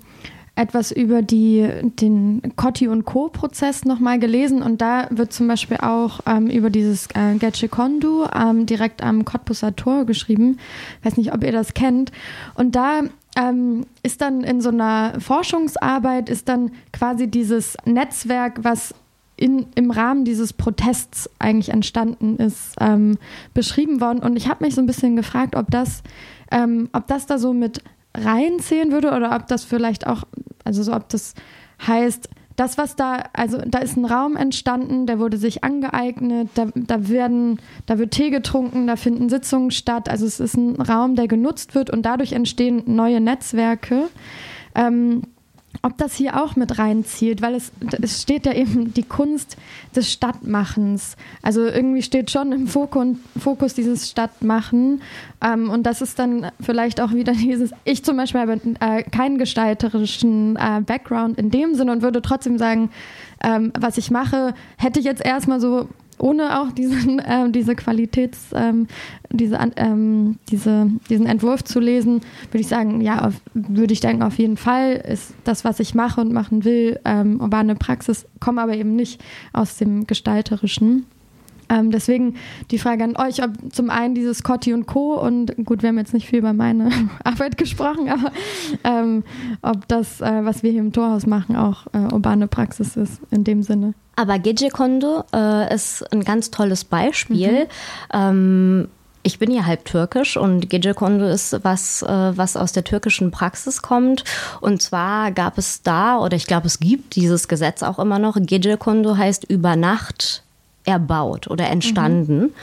etwas über die, den Cotti und Co-Prozess nochmal gelesen und da wird zum Beispiel auch ähm, über dieses äh, Getche Kondu ähm, direkt am Cottbuser Tor geschrieben. Ich weiß nicht, ob ihr das kennt. Und da ähm, ist dann in so einer Forschungsarbeit, ist dann quasi dieses Netzwerk, was in, im Rahmen dieses Protests eigentlich entstanden ist, ähm, beschrieben worden. Und ich habe mich so ein bisschen gefragt, ob das, ähm, ob das da so mit reinzählen würde oder ob das vielleicht auch, also so ob das heißt, das, was da, also da ist ein Raum entstanden, der wurde sich angeeignet, da, da werden, da wird Tee getrunken, da finden Sitzungen statt. Also es ist ein Raum, der genutzt wird und dadurch entstehen neue Netzwerke. Ähm, ob das hier auch mit reinzielt, weil es, es steht ja eben die Kunst des Stadtmachens. Also irgendwie steht schon im Fokus, dieses Stadtmachen. Ähm, und das ist dann vielleicht auch wieder [laughs] dieses, ich zum Beispiel habe äh, keinen gestalterischen äh, Background in dem Sinne und würde trotzdem sagen, ähm, was ich mache, hätte ich jetzt erstmal so ohne auch diesen, [laughs] äh, diese Qualitäts, ähm, diese, ähm, diese, diesen Entwurf zu lesen, würde ich sagen, ja, auf, würde ich denken, auf jeden Fall ist das, was ich mache und machen will, ähm, urbane Praxis, komme aber eben nicht aus dem Gestalterischen. Ähm, deswegen die Frage an euch, ob zum einen dieses Cotti und Co. und gut, wir haben jetzt nicht viel über meine [laughs] Arbeit gesprochen, aber ähm, ob das, äh, was wir hier im Torhaus machen, auch äh, urbane Praxis ist in dem Sinne. Aber Gecekondu äh, ist ein ganz tolles Beispiel. Mhm. Ähm, ich bin ja halb türkisch und Gecekondu ist was, äh, was aus der türkischen Praxis kommt. Und zwar gab es da, oder ich glaube, es gibt dieses Gesetz auch immer noch. Gecekondu heißt über Nacht erbaut oder entstanden. Mhm.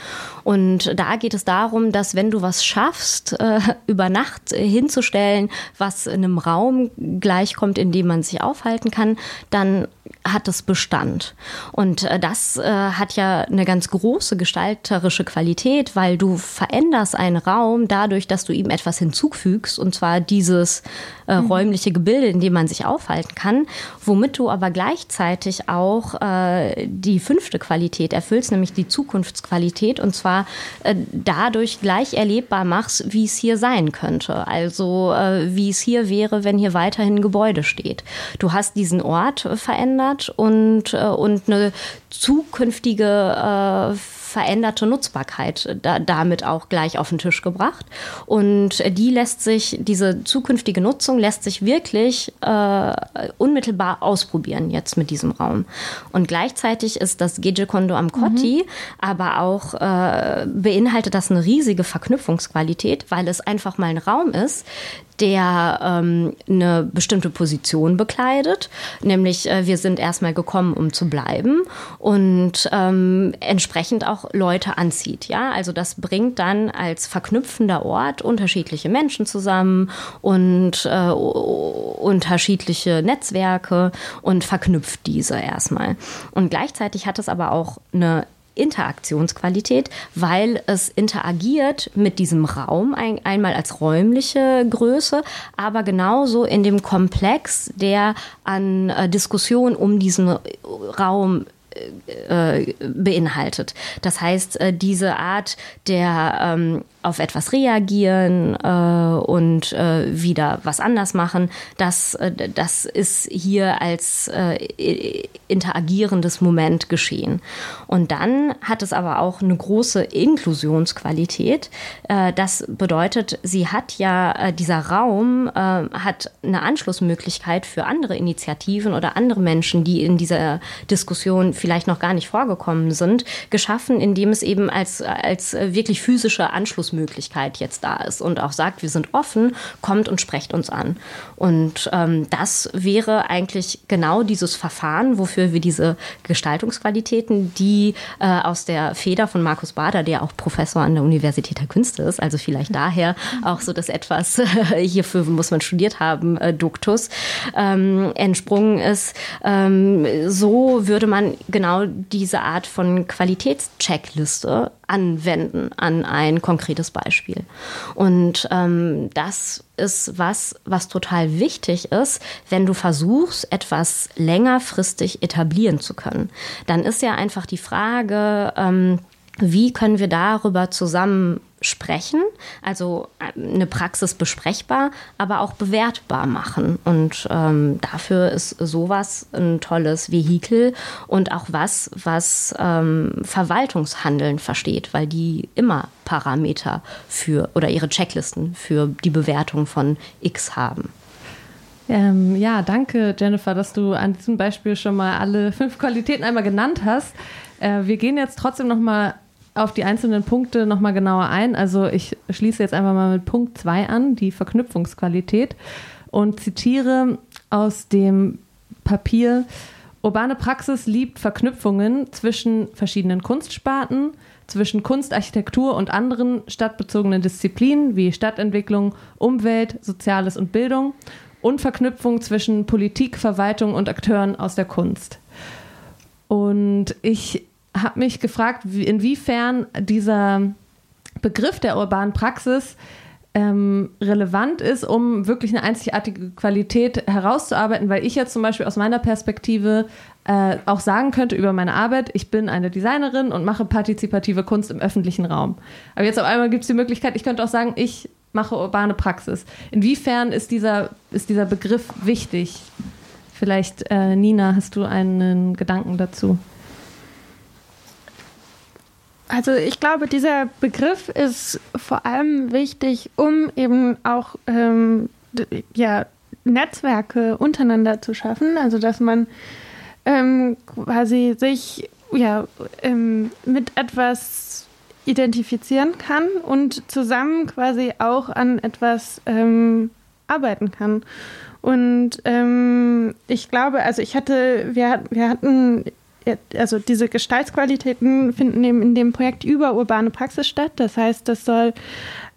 Und da geht es darum, dass wenn du was schaffst, äh, [laughs] über Nacht hinzustellen, was in einem Raum gleichkommt, in dem man sich aufhalten kann, dann hat es Bestand. Und äh, das äh, hat ja eine ganz große gestalterische Qualität, weil du veränderst einen Raum dadurch, dass du ihm etwas hinzufügst, und zwar dieses äh, mhm. räumliche Gebilde, in dem man sich aufhalten kann, womit du aber gleichzeitig auch äh, die fünfte Qualität erfüllst, nämlich die Zukunftsqualität, und zwar äh, dadurch gleich erlebbar machst, wie es hier sein könnte. Also äh, wie es hier wäre, wenn hier weiterhin Gebäude steht. Du hast diesen Ort verändert verändert und, äh, und eine zukünftige äh, veränderte Nutzbarkeit da, damit auch gleich auf den Tisch gebracht. Und die lässt sich, diese zukünftige Nutzung lässt sich wirklich äh, unmittelbar ausprobieren jetzt mit diesem Raum. Und gleichzeitig ist das Gejekondo am Kotti mhm. aber auch äh, beinhaltet das eine riesige Verknüpfungsqualität, weil es einfach mal ein Raum ist, der ähm, eine bestimmte Position bekleidet, nämlich äh, wir sind erstmal gekommen, um zu bleiben und ähm, entsprechend auch Leute anzieht. Ja, also das bringt dann als verknüpfender Ort unterschiedliche Menschen zusammen und äh, unterschiedliche Netzwerke und verknüpft diese erstmal. Und gleichzeitig hat es aber auch eine Interaktionsqualität, weil es interagiert mit diesem Raum ein, einmal als räumliche Größe, aber genauso in dem Komplex, der an äh, Diskussion um diesen Raum äh, beinhaltet. Das heißt, äh, diese Art der ähm, auf etwas reagieren äh, und äh, wieder was anders machen, das, äh, das ist hier als äh, interagierendes Moment geschehen. Und dann hat es aber auch eine große Inklusionsqualität. Äh, das bedeutet, sie hat ja, äh, dieser Raum äh, hat eine Anschlussmöglichkeit für andere Initiativen oder andere Menschen, die in dieser Diskussion vielleicht noch gar nicht vorgekommen sind, geschaffen, indem es eben als, als wirklich physische Anschlussmöglichkeit jetzt da ist und auch sagt, wir sind offen, kommt und sprecht uns an. Und ähm, das wäre eigentlich genau dieses Verfahren, wofür wir diese Gestaltungsqualitäten, die äh, aus der Feder von Markus Bader, der auch Professor an der Universität der Künste ist, also vielleicht daher auch so das etwas, [laughs] hierfür muss man studiert haben, äh, Duktus, ähm, entsprungen ist. Ähm, so würde man genau diese Art von Qualitätscheckliste anwenden an ein konkretes Beispiel. Und ähm, das ist was, was total wichtig ist, wenn du versuchst, etwas längerfristig etablieren zu können. Dann ist ja einfach die Frage, ähm, wie können wir darüber zusammen sprechen, also äh, eine Praxis besprechbar, aber auch bewertbar machen. Und ähm, dafür ist sowas ein tolles Vehikel und auch was, was ähm, Verwaltungshandeln versteht, weil die immer Parameter für oder ihre Checklisten für die Bewertung von X haben. Ähm, ja, danke Jennifer, dass du an diesem Beispiel schon mal alle fünf Qualitäten einmal genannt hast. Äh, wir gehen jetzt trotzdem noch mal auf die einzelnen Punkte nochmal genauer ein. Also ich schließe jetzt einfach mal mit Punkt 2 an, die Verknüpfungsqualität, und zitiere aus dem Papier, urbane Praxis liebt Verknüpfungen zwischen verschiedenen Kunstsparten, zwischen Kunst, Architektur und anderen stadtbezogenen Disziplinen wie Stadtentwicklung, Umwelt, Soziales und Bildung und Verknüpfung zwischen Politik, Verwaltung und Akteuren aus der Kunst. Und ich habe mich gefragt, inwiefern dieser Begriff der urbanen Praxis ähm, relevant ist, um wirklich eine einzigartige Qualität herauszuarbeiten, weil ich jetzt zum Beispiel aus meiner Perspektive äh, auch sagen könnte über meine Arbeit, ich bin eine Designerin und mache partizipative Kunst im öffentlichen Raum. Aber jetzt auf einmal gibt es die Möglichkeit, ich könnte auch sagen, ich mache urbane Praxis. Inwiefern ist dieser, ist dieser Begriff wichtig? Vielleicht, äh, Nina, hast du einen Gedanken dazu? Also ich glaube, dieser Begriff ist vor allem wichtig, um eben auch ähm, ja, Netzwerke untereinander zu schaffen. Also dass man ähm, quasi sich ja, ähm, mit etwas identifizieren kann und zusammen quasi auch an etwas ähm, arbeiten kann. Und ähm, ich glaube, also ich hatte, wir, wir hatten also diese Gestaltsqualitäten finden eben in dem Projekt über urbane Praxis statt. Das heißt, das soll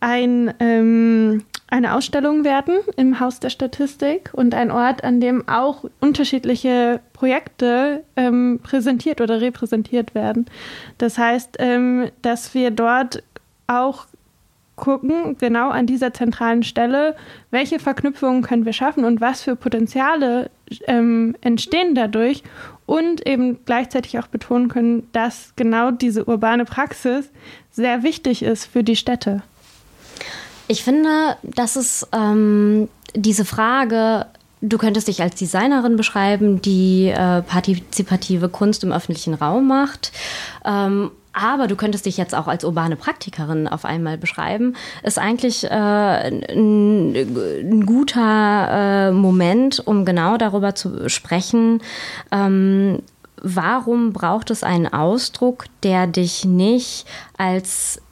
ein, ähm, eine Ausstellung werden im Haus der Statistik und ein Ort, an dem auch unterschiedliche Projekte ähm, präsentiert oder repräsentiert werden. Das heißt, ähm, dass wir dort auch gucken, genau an dieser zentralen Stelle, welche Verknüpfungen können wir schaffen und was für Potenziale ähm, entstehen dadurch und eben gleichzeitig auch betonen können, dass genau diese urbane Praxis sehr wichtig ist für die Städte. Ich finde, dass es ähm, diese Frage Du könntest dich als Designerin beschreiben, die äh, partizipative Kunst im öffentlichen Raum macht. Ähm, aber du könntest dich jetzt auch als urbane Praktikerin auf einmal beschreiben, ist eigentlich äh, ein, ein, guter äh, Moment, um genau darüber zu sprechen. Ähm, warum braucht es einen Ausdruck, der dich nicht als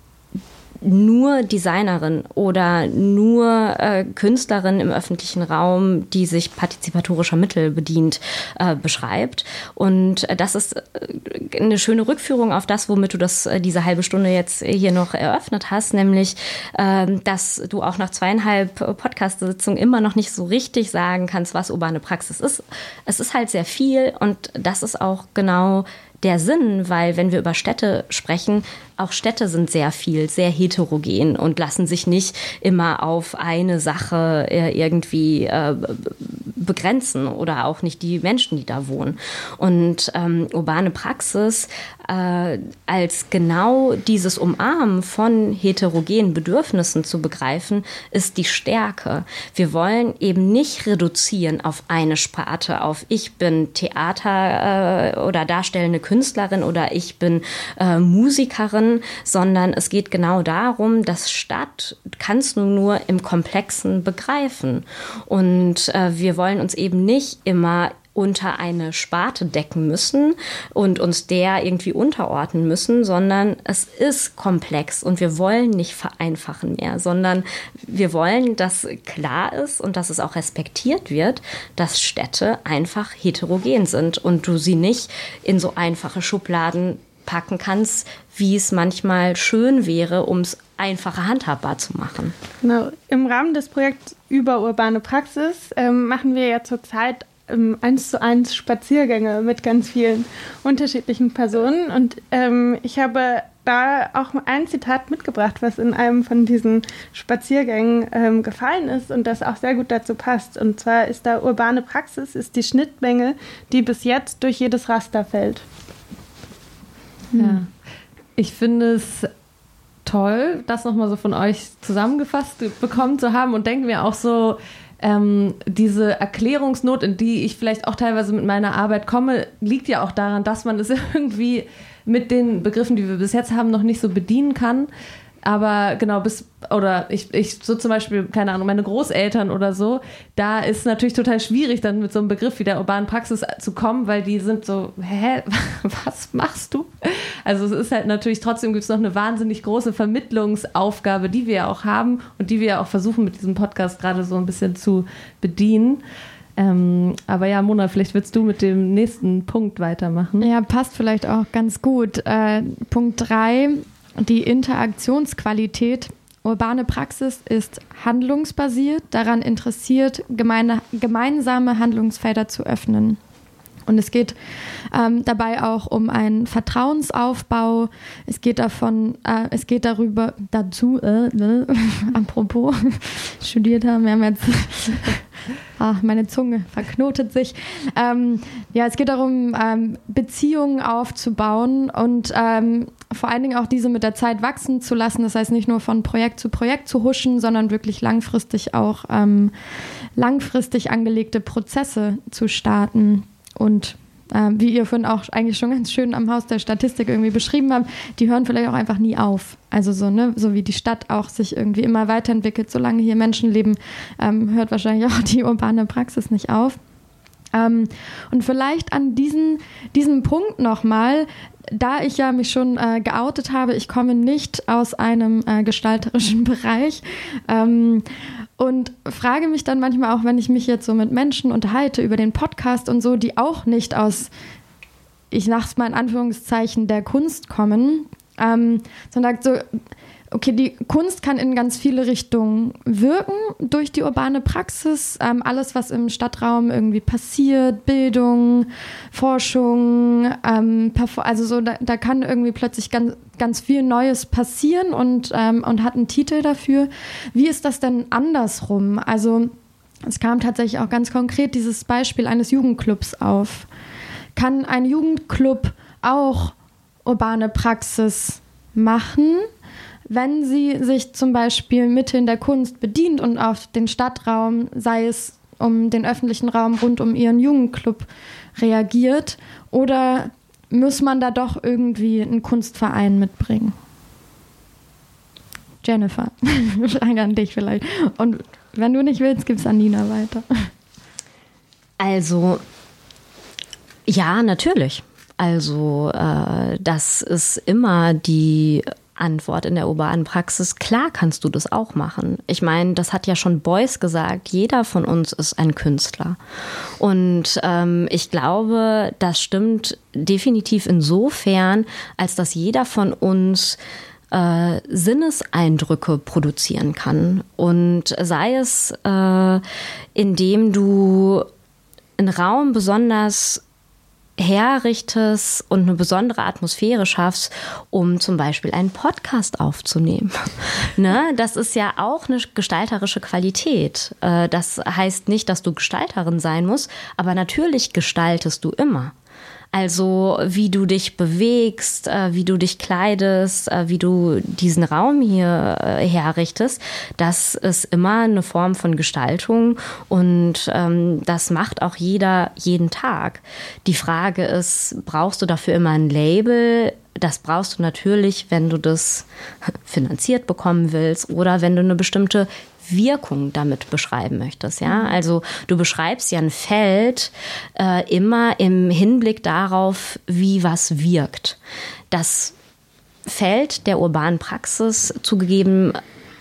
nur Designerin oder nur äh, Künstlerin im öffentlichen Raum, die sich partizipatorischer Mittel bedient, äh, beschreibt. Und äh, das ist äh, eine schöne Rückführung auf das, womit du das äh, diese halbe Stunde jetzt hier noch eröffnet hast, nämlich, ähm, dass du auch nach zweieinhalb Podcast-Sitzungen immer noch nicht so richtig sagen kannst, was urbane Praxis ist. Es ist halt sehr viel und das ist auch genau der Sinn, weil wenn wir über Städte sprechen, auch Städte sind sehr viel, sehr heterogen und lassen sich nicht immer auf eine Sache äh, irgendwie äh, begrenzen oder auch nicht die Menschen, die da wohnen. Und ähm, urbane Praxis äh, als genau dieses Umarmen von heterogenen Bedürfnissen zu begreifen, ist die Stärke. Wir wollen eben nicht reduzieren auf eine Sparte, auf ich bin Theater äh, oder darstellende Künstlerin oder ich bin äh, Musikerin, sondern es geht genau darum, dass Stadt kannst du nur im Komplexen begreifen. Und äh, wir wollen uns eben nicht immer unter eine Sparte decken müssen und uns der irgendwie unterordnen müssen, sondern es ist komplex und wir wollen nicht vereinfachen mehr, sondern wir wollen, dass klar ist und dass es auch respektiert wird, dass Städte einfach heterogen sind und du sie nicht in so einfache Schubladen packen kannst, wie es manchmal schön wäre, um es einfacher handhabbar zu machen. Genau. Im Rahmen des Projekts über urbane Praxis ähm, machen wir ja zurzeit ähm, eins zu eins Spaziergänge mit ganz vielen unterschiedlichen Personen. Und ähm, ich habe da auch ein Zitat mitgebracht, was in einem von diesen Spaziergängen ähm, gefallen ist und das auch sehr gut dazu passt. Und zwar ist da urbane Praxis ist die Schnittmenge, die bis jetzt durch jedes Raster fällt. Ja. Ich finde es toll, das nochmal so von euch zusammengefasst bekommen zu haben und denken mir auch so, ähm, diese Erklärungsnot, in die ich vielleicht auch teilweise mit meiner Arbeit komme, liegt ja auch daran, dass man es [laughs] irgendwie mit den Begriffen, die wir bis jetzt haben, noch nicht so bedienen kann. Aber genau, bis, oder ich, ich so zum Beispiel, keine Ahnung, meine Großeltern oder so, da ist natürlich total schwierig, dann mit so einem Begriff wie der urbanen Praxis zu kommen, weil die sind so, hä, [laughs] was machst du? Also es ist halt natürlich, trotzdem gibt es noch eine wahnsinnig große Vermittlungsaufgabe, die wir ja auch haben und die wir ja auch versuchen mit diesem Podcast gerade so ein bisschen zu bedienen. Ähm, aber ja, Mona, vielleicht willst du mit dem nächsten Punkt weitermachen. Ja, passt vielleicht auch ganz gut. Äh, Punkt 3 die Interaktionsqualität Urbane Praxis ist handlungsbasiert, daran interessiert, gemeine, gemeinsame Handlungsfelder zu öffnen. Und es geht ähm, dabei auch um einen Vertrauensaufbau. Es geht davon, äh, es geht darüber, dazu, äh, äh, [laughs] apropos, [laughs] studiert haben, wir haben jetzt, ach, [laughs] meine Zunge verknotet sich. Ähm, ja, es geht darum, ähm, Beziehungen aufzubauen und ähm, vor allen Dingen auch diese mit der Zeit wachsen zu lassen. Das heißt, nicht nur von Projekt zu Projekt zu huschen, sondern wirklich langfristig auch ähm, langfristig angelegte Prozesse zu starten. Und äh, wie ihr vorhin auch eigentlich schon ganz schön am Haus der Statistik irgendwie beschrieben habt, die hören vielleicht auch einfach nie auf. Also so, ne, so wie die Stadt auch sich irgendwie immer weiterentwickelt, solange hier Menschen leben, ähm, hört wahrscheinlich auch die urbane Praxis nicht auf. Ähm, und vielleicht an diesen, diesem Punkt nochmal, da ich ja mich schon äh, geoutet habe, ich komme nicht aus einem äh, gestalterischen [laughs] Bereich ähm, und frage mich dann manchmal auch, wenn ich mich jetzt so mit Menschen unterhalte über den Podcast und so, die auch nicht aus, ich sag's mal in Anführungszeichen, der Kunst kommen, ähm, sondern so, okay, die Kunst kann in ganz viele Richtungen wirken durch die urbane Praxis. Ähm, alles, was im Stadtraum irgendwie passiert, Bildung, Forschung, ähm, also so, da, da, kann irgendwie plötzlich ganz, ganz viel Neues passieren und, ähm, und hat einen Titel dafür. Wie ist das denn andersrum? Also es kam tatsächlich auch ganz konkret dieses Beispiel eines Jugendclubs auf. Kann ein Jugendclub auch urbane Praxis machen? Wenn sie sich zum Beispiel Mitteln der Kunst bedient und auf den Stadtraum, sei es um den öffentlichen Raum rund um ihren Jugendclub reagiert, oder muss man da doch irgendwie einen Kunstverein mitbringen? Jennifer, [laughs] Frage an dich vielleicht. Und wenn du nicht willst, gibt es an Nina weiter. Also, ja, natürlich. Also, äh, das ist immer die Antwort in der urbanen Praxis, klar kannst du das auch machen. Ich meine, das hat ja schon Beuys gesagt, jeder von uns ist ein Künstler. Und ähm, ich glaube, das stimmt definitiv insofern, als dass jeder von uns äh, Sinneseindrücke produzieren kann. Und sei es, äh, indem du einen Raum besonders herrichtest und eine besondere Atmosphäre schaffst, um zum Beispiel einen Podcast aufzunehmen. [laughs] ne? Das ist ja auch eine gestalterische Qualität. Äh, das heißt nicht, dass du Gestalterin sein musst, aber natürlich gestaltest du immer. Also wie du dich bewegst, äh, wie du dich kleidest, äh, wie du diesen Raum hier äh, herrichtest, das ist immer eine Form von Gestaltung und ähm, das macht auch jeder jeden Tag. Die Frage ist, brauchst du dafür immer ein Label? Das brauchst du natürlich, wenn du das [laughs] finanziert bekommen willst oder wenn du eine bestimmte Wirkung damit beschreiben möchtest. Ja, also du beschreibst ja ein Feld äh, immer im Hinblick darauf, wie was wirkt. Das Feld der urbanen Praxis zugegeben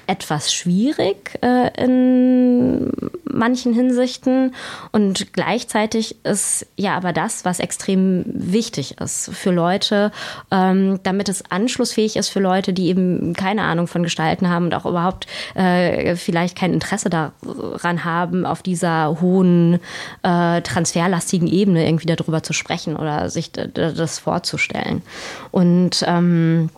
etwas schwierig äh, in manchen Hinsichten. Und gleichzeitig ist ja aber das, was extrem wichtig ist für Leute, ähm, damit es anschlussfähig ist für Leute, die eben keine Ahnung von Gestalten haben und auch überhaupt äh, vielleicht kein Interesse daran haben, auf dieser hohen, äh, transferlastigen Ebene irgendwie darüber zu sprechen oder sich das vorzustellen. Und ähm,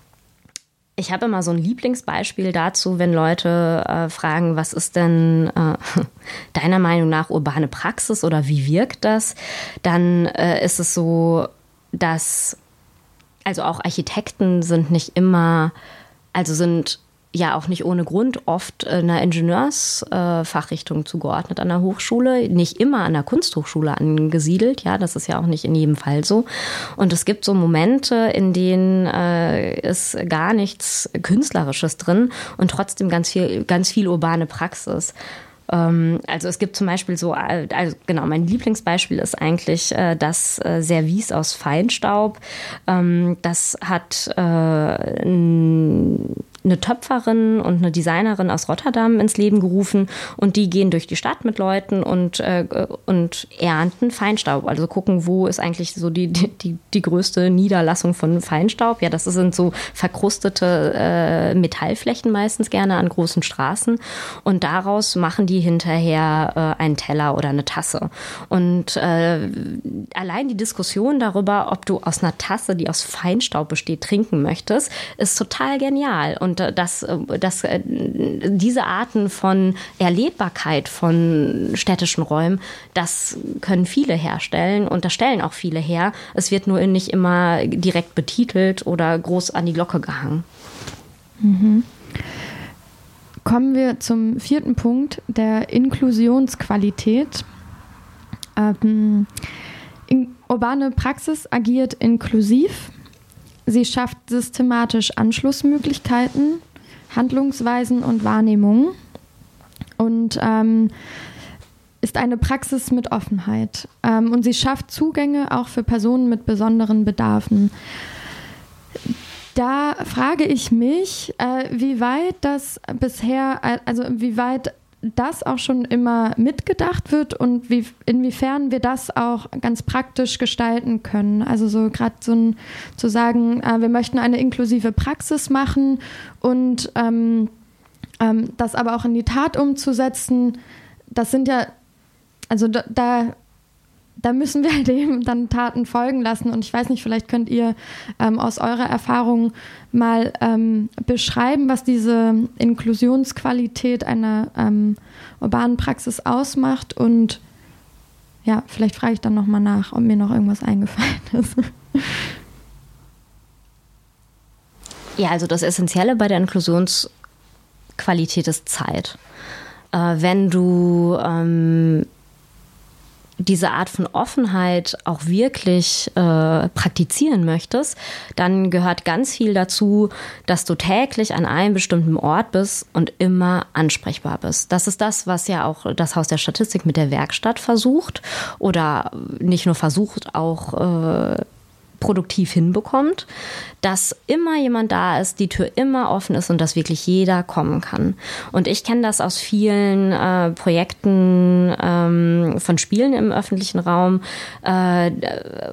ich habe immer so ein Lieblingsbeispiel dazu, wenn Leute äh, fragen, was ist denn äh, [laughs] deiner Meinung nach urbane Praxis oder wie wirkt das? Dann äh, ist es so, dass also auch Architekten sind nicht immer, also sind ja auch nicht ohne Grund oft einer Ingenieursfachrichtung äh, zugeordnet an der Hochschule, nicht immer an der Kunsthochschule angesiedelt. Ja, das ist ja auch nicht in jedem Fall so. Und es gibt so Momente, in denen äh, ist gar nichts Künstlerisches drin und trotzdem ganz viel, ganz viel urbane Praxis. Ähm, also es gibt zum Beispiel so, also genau, mein Lieblingsbeispiel ist eigentlich äh, das äh, Service aus Feinstaub. Ähm, das hat äh, eine Töpferin und eine Designerin aus Rotterdam ins Leben gerufen und die gehen durch die Stadt mit Leuten und, äh, und ernten Feinstaub. Also gucken, wo ist eigentlich so die, die, die größte Niederlassung von Feinstaub. Ja, das sind so verkrustete äh, Metallflächen meistens gerne an großen Straßen und daraus machen die hinterher äh, einen Teller oder eine Tasse. Und äh, allein die Diskussion darüber, ob du aus einer Tasse, die aus Feinstaub besteht, trinken möchtest, ist total genial. Und und dass, dass äh, diese Arten von Erlebbarkeit von städtischen Räumen, das können viele herstellen und das stellen auch viele her. Es wird nur nicht immer direkt betitelt oder groß an die Glocke gehangen. Mhm. Kommen wir zum vierten Punkt, der Inklusionsqualität. Ähm, in, urbane Praxis agiert inklusiv Sie schafft systematisch Anschlussmöglichkeiten, Handlungsweisen und Wahrnehmungen und ähm, ist eine Praxis mit Offenheit. Ähm, und sie schafft Zugänge auch für Personen mit besonderen Bedarfen. Da frage ich mich, äh, wie weit das bisher, also wie weit das auch schon immer mitgedacht wird und wie, inwiefern wir das auch ganz praktisch gestalten können. Also so gerade so ein, zu sagen, äh, wir möchten eine inklusive Praxis machen und ähm, ähm, das aber auch in die Tat umzusetzen, das sind ja, also da, da da müssen wir [laughs] dem dann Taten folgen lassen. Und ich weiß nicht, vielleicht könnt ihr ähm, aus eurer Erfahrung mal ähm, beschreiben, was diese Inklusionsqualität einer ähm, urbanen Praxis ausmacht. Und ja, vielleicht frage ich dann nochmal nach, ob mir noch irgendwas eingefallen ist. [laughs] Ja, also das Essentielle bei der Inklusionsqualität ist Zeit. Äh, wenn du ähm, diese Art von Offenheit auch wirklich äh, praktizieren möchtest, dann gehört ganz viel dazu, dass du täglich an einem bestimmten Ort bist und immer ansprechbar bist. Das ist das, was ja auch das Haus der Statistik mit der Werkstatt versucht oder nicht nur versucht, auch äh, produktiv hinbekommt, dass immer jemand da ist, die Tür immer offen ist und dass wirklich jeder kommen kann. Und ich kenne das aus vielen äh, Projekten ähm, von Spielen im öffentlichen Raum, äh,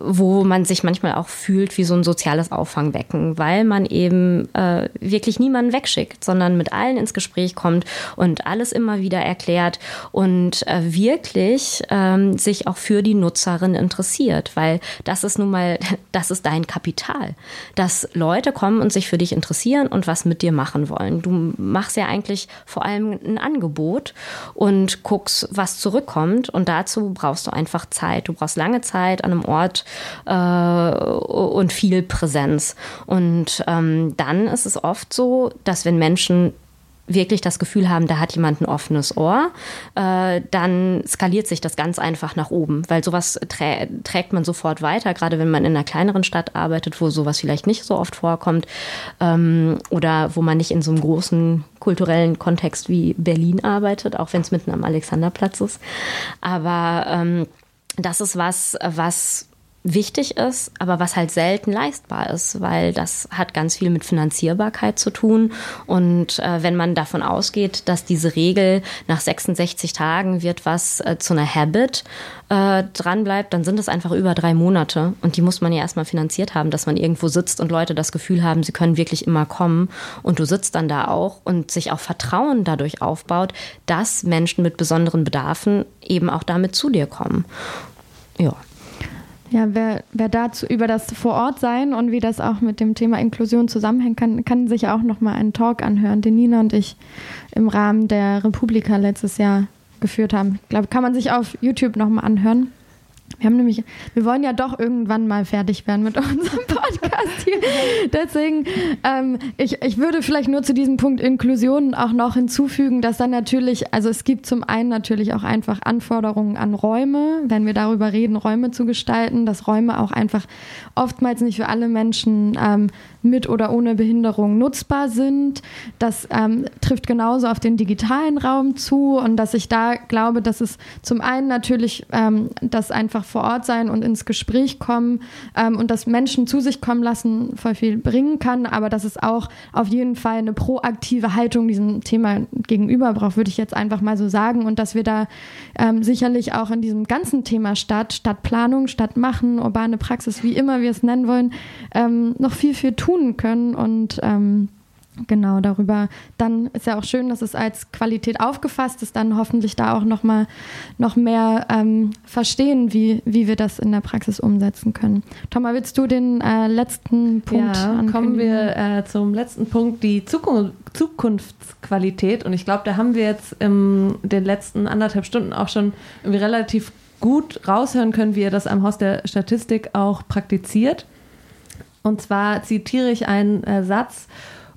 wo man sich manchmal auch fühlt wie so ein soziales Auffangbecken, weil man eben äh, wirklich niemanden wegschickt, sondern mit allen ins Gespräch kommt und alles immer wieder erklärt und äh, wirklich ähm, sich auch für die Nutzerin interessiert, weil das ist nun mal, das ist dein Kapital. Das dass Leute kommen und sich für dich interessieren und was mit dir machen wollen. Du machst ja eigentlich vor allem ein Angebot und guckst, was zurückkommt. Und dazu brauchst du einfach Zeit. Du brauchst lange Zeit an einem Ort äh, und viel Präsenz. Und ähm, dann ist es oft so, dass wenn Menschen wirklich das Gefühl haben, da hat jemand ein offenes Ohr, äh, dann skaliert sich das ganz einfach nach oben, weil sowas trä trägt man sofort weiter, gerade wenn man in einer kleineren Stadt arbeitet, wo sowas vielleicht nicht so oft vorkommt ähm, oder wo man nicht in so einem großen kulturellen Kontext wie Berlin arbeitet, auch wenn es mitten am Alexanderplatz ist. Aber ähm, das ist was, was wichtig ist, aber was halt selten leistbar ist, weil das hat ganz viel mit Finanzierbarkeit zu tun. Und äh, wenn man davon ausgeht, dass diese Regel nach 66 Tagen wird was äh, zu einer Habit äh, dran bleibt, dann sind es einfach über drei Monate. Und die muss man ja erstmal finanziert haben, dass man irgendwo sitzt und Leute das Gefühl haben, sie können wirklich immer kommen. Und du sitzt dann da auch und sich auch Vertrauen dadurch aufbaut, dass Menschen mit besonderen Bedarfen eben auch damit zu dir kommen. Ja. Ja, wer, wer dazu über das vor Ort sein und wie das auch mit dem Thema Inklusion zusammenhängt, kann, kann sich auch nochmal einen Talk anhören, den Nina und ich im Rahmen der Republika letztes Jahr geführt haben. Ich glaube, kann man sich auf YouTube nochmal anhören. Wir haben nämlich, wir wollen ja doch irgendwann mal fertig werden mit [laughs] unserem Podcast hier. Deswegen, ähm, ich, ich würde vielleicht nur zu diesem Punkt Inklusion auch noch hinzufügen, dass dann natürlich, also es gibt zum einen natürlich auch einfach Anforderungen an Räume, wenn wir darüber reden, Räume zu gestalten, dass Räume auch einfach oftmals nicht für alle Menschen ähm, mit oder ohne Behinderung nutzbar sind. Das ähm, trifft genauso auf den digitalen Raum zu und dass ich da glaube, dass es zum einen natürlich ähm, das einfach vor Ort sein und ins Gespräch kommen ähm, und dass Menschen zu sich kommen lassen voll viel bringen kann, aber dass es auch auf jeden Fall eine proaktive Haltung diesem Thema gegenüber braucht, würde ich jetzt einfach mal so sagen. Und dass wir da ähm, sicherlich auch in diesem ganzen Thema Stadt, Stadtplanung, Stadtmachen, urbane Praxis, wie immer wir es nennen wollen, ähm, noch viel, viel tun können. Und ähm, Genau, darüber. Dann ist ja auch schön, dass es als Qualität aufgefasst ist, dann hoffentlich da auch nochmal noch mehr ähm, verstehen, wie, wie wir das in der Praxis umsetzen können. Thomas, willst du den äh, letzten Punkt Ja, kommen wir äh, zum letzten Punkt, die Zukunft, Zukunftsqualität. Und ich glaube, da haben wir jetzt in den letzten anderthalb Stunden auch schon irgendwie relativ gut raushören können, wie ihr das am Haus der Statistik auch praktiziert. Und zwar zitiere ich einen äh, Satz.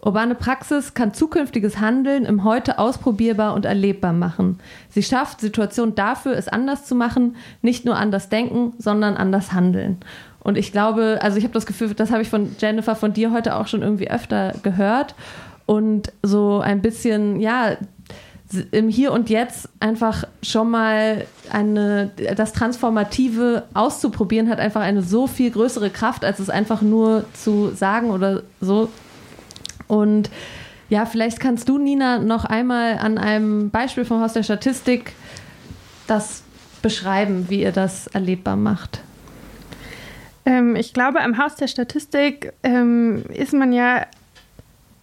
Urbane Praxis kann zukünftiges Handeln im Heute ausprobierbar und erlebbar machen. Sie schafft Situationen dafür, es anders zu machen, nicht nur anders denken, sondern anders handeln. Und ich glaube, also ich habe das Gefühl, das habe ich von Jennifer, von dir heute auch schon irgendwie öfter gehört. Und so ein bisschen, ja, im Hier und Jetzt einfach schon mal eine, das Transformative auszuprobieren, hat einfach eine so viel größere Kraft, als es einfach nur zu sagen oder so. Und ja, vielleicht kannst du, Nina, noch einmal an einem Beispiel vom Haus der Statistik das beschreiben, wie ihr das erlebbar macht. Ähm, ich glaube, am Haus der Statistik ähm, ist man ja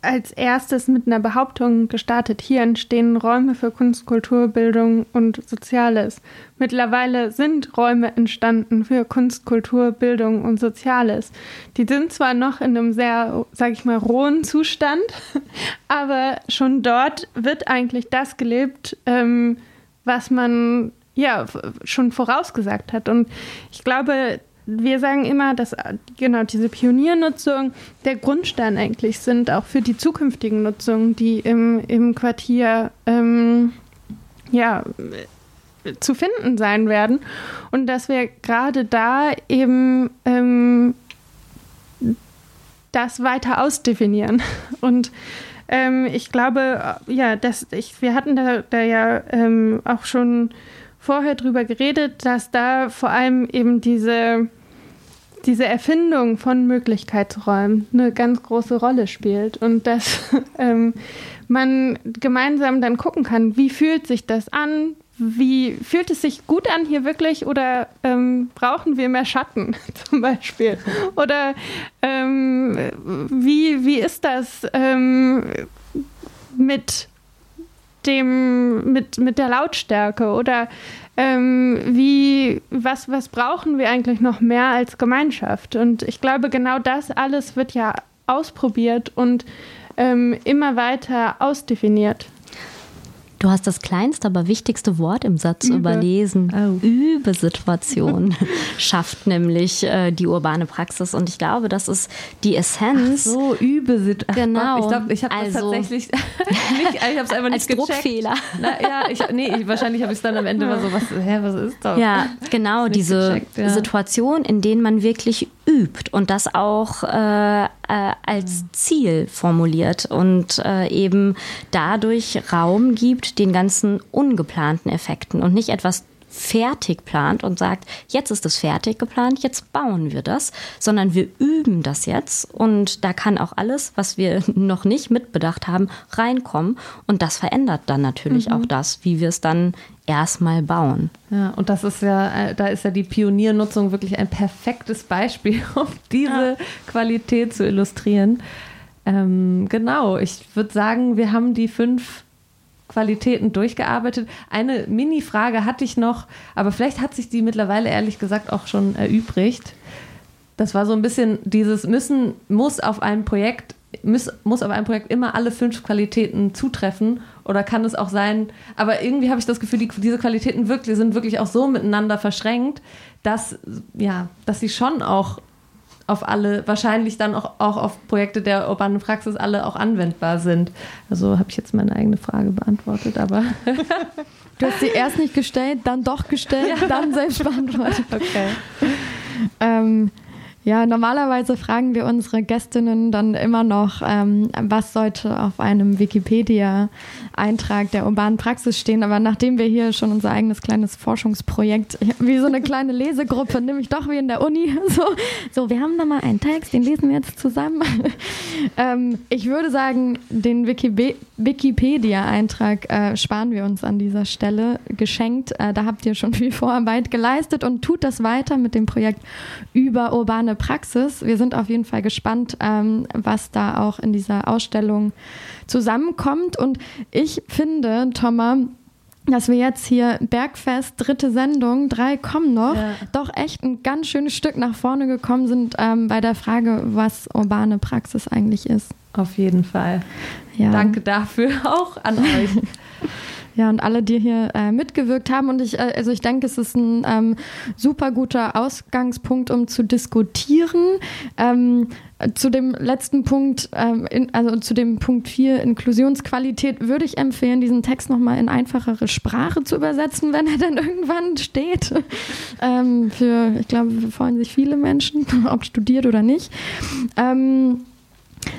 als erstes mit einer Behauptung gestartet. Hier entstehen Räume für Kunst, Kultur, Bildung und Soziales. Mittlerweile sind Räume entstanden für Kunst, Kultur, Bildung und Soziales. Die sind zwar noch in einem sehr, sag ich mal, rohen Zustand, [laughs] aber schon dort wird eigentlich das gelebt, ähm, was man ja schon vorausgesagt hat. Und ich glaube, wir sagen immer, dass äh, genau diese Pioniernutzung der Grundstein eigentlich sind, auch für die zukünftigen Nutzungen, die im, im Quartier ähm, ja, zu finden sein werden. Und dass wir gerade da eben ähm, das weiter ausdefinieren. [laughs] Und ähm, ich glaube, äh, ja, dass ich, wir hatten da, da ja ähm, auch schon vorher drüber geredet, dass da vor allem eben diese, diese Erfindung von Möglichkeitsräumen eine ganz große Rolle spielt und dass [laughs] ähm, man gemeinsam dann gucken kann, wie fühlt sich das an, wie fühlt es sich gut an hier wirklich oder ähm, brauchen wir mehr Schatten [laughs] zum Beispiel? Oder ähm, wie, wie ist das ähm, mit dem, mit, mit der Lautstärke oder ähm, wie, was, was brauchen wir eigentlich noch mehr als Gemeinschaft? Und ich glaube, genau das alles wird ja ausprobiert und ähm, immer weiter ausdefiniert. Du hast das kleinste, aber wichtigste Wort im Satz Übe. überlesen. Oh. Übesituation [laughs] schafft nämlich äh, die urbane Praxis. Und ich glaube, das ist die Essenz. Ach so, Übesituation. Genau. Ich glaube, ich habe also, das tatsächlich [laughs] nicht, ich habe es einfach nicht als Druckfehler. Na, ja, ich, nee, ich, wahrscheinlich habe ich es dann am Ende mal so, [laughs] was, hä, was ist das? Ja, genau, diese gecheckt, ja. Situation, in denen man wirklich übt und das auch äh, äh, als Ziel formuliert und äh, eben dadurch Raum gibt den ganzen ungeplanten Effekten und nicht etwas fertig plant und sagt, jetzt ist es fertig geplant, jetzt bauen wir das, sondern wir üben das jetzt und da kann auch alles, was wir [laughs] noch nicht mitbedacht haben, reinkommen und das verändert dann natürlich mhm. auch das, wie wir es dann erstmal bauen. Ja, und das ist ja, da ist ja die Pioniernutzung wirklich ein perfektes Beispiel, [laughs] um diese ja. Qualität zu illustrieren. Ähm, genau, ich würde sagen, wir haben die fünf Qualitäten durchgearbeitet. Eine Mini-Frage hatte ich noch, aber vielleicht hat sich die mittlerweile ehrlich gesagt auch schon erübrigt. Das war so ein bisschen dieses müssen, muss auf einem Projekt, muss, muss auf einem Projekt immer alle fünf Qualitäten zutreffen oder kann es auch sein, aber irgendwie habe ich das Gefühl, die, diese Qualitäten wirklich, sind wirklich auch so miteinander verschränkt, dass, ja, dass sie schon auch auf alle, wahrscheinlich dann auch, auch auf Projekte der urbanen Praxis alle auch anwendbar sind. Also habe ich jetzt meine eigene Frage beantwortet, aber. [laughs] du hast sie erst nicht gestellt, dann doch gestellt, ja. dann selbst beantwortet. [laughs] Okay. Ähm, ja, normalerweise fragen wir unsere Gästinnen dann immer noch, ähm, was sollte auf einem Wikipedia-Eintrag der urbanen Praxis stehen. Aber nachdem wir hier schon unser eigenes kleines Forschungsprojekt, [laughs] wie so eine kleine Lesegruppe, nämlich doch wie in der Uni, [laughs] so, so wir haben da mal einen Text, den lesen wir jetzt zusammen. [laughs] ähm, ich würde sagen, den Wikipedia-Eintrag äh, sparen wir uns an dieser Stelle geschenkt. Äh, da habt ihr schon viel Vorarbeit geleistet und tut das weiter mit dem Projekt über urbane Praxis. Wir sind auf jeden Fall gespannt, ähm, was da auch in dieser Ausstellung zusammenkommt. Und ich finde, Thomas, dass wir jetzt hier Bergfest, dritte Sendung, drei kommen noch, ja. doch echt ein ganz schönes Stück nach vorne gekommen sind ähm, bei der Frage, was urbane Praxis eigentlich ist. Auf jeden Fall. Ja. Danke dafür [laughs] auch an euch. [laughs] Ja, und alle, die hier äh, mitgewirkt haben. Und ich, äh, also ich denke, es ist ein ähm, super guter Ausgangspunkt, um zu diskutieren. Ähm, zu dem letzten Punkt, ähm, in, also zu dem Punkt 4, Inklusionsqualität, würde ich empfehlen, diesen Text nochmal in einfachere Sprache zu übersetzen, wenn er dann irgendwann steht. [laughs] Ähm, für, ich glaube, freuen sich viele Menschen, [laughs] ob studiert oder nicht. Ähm,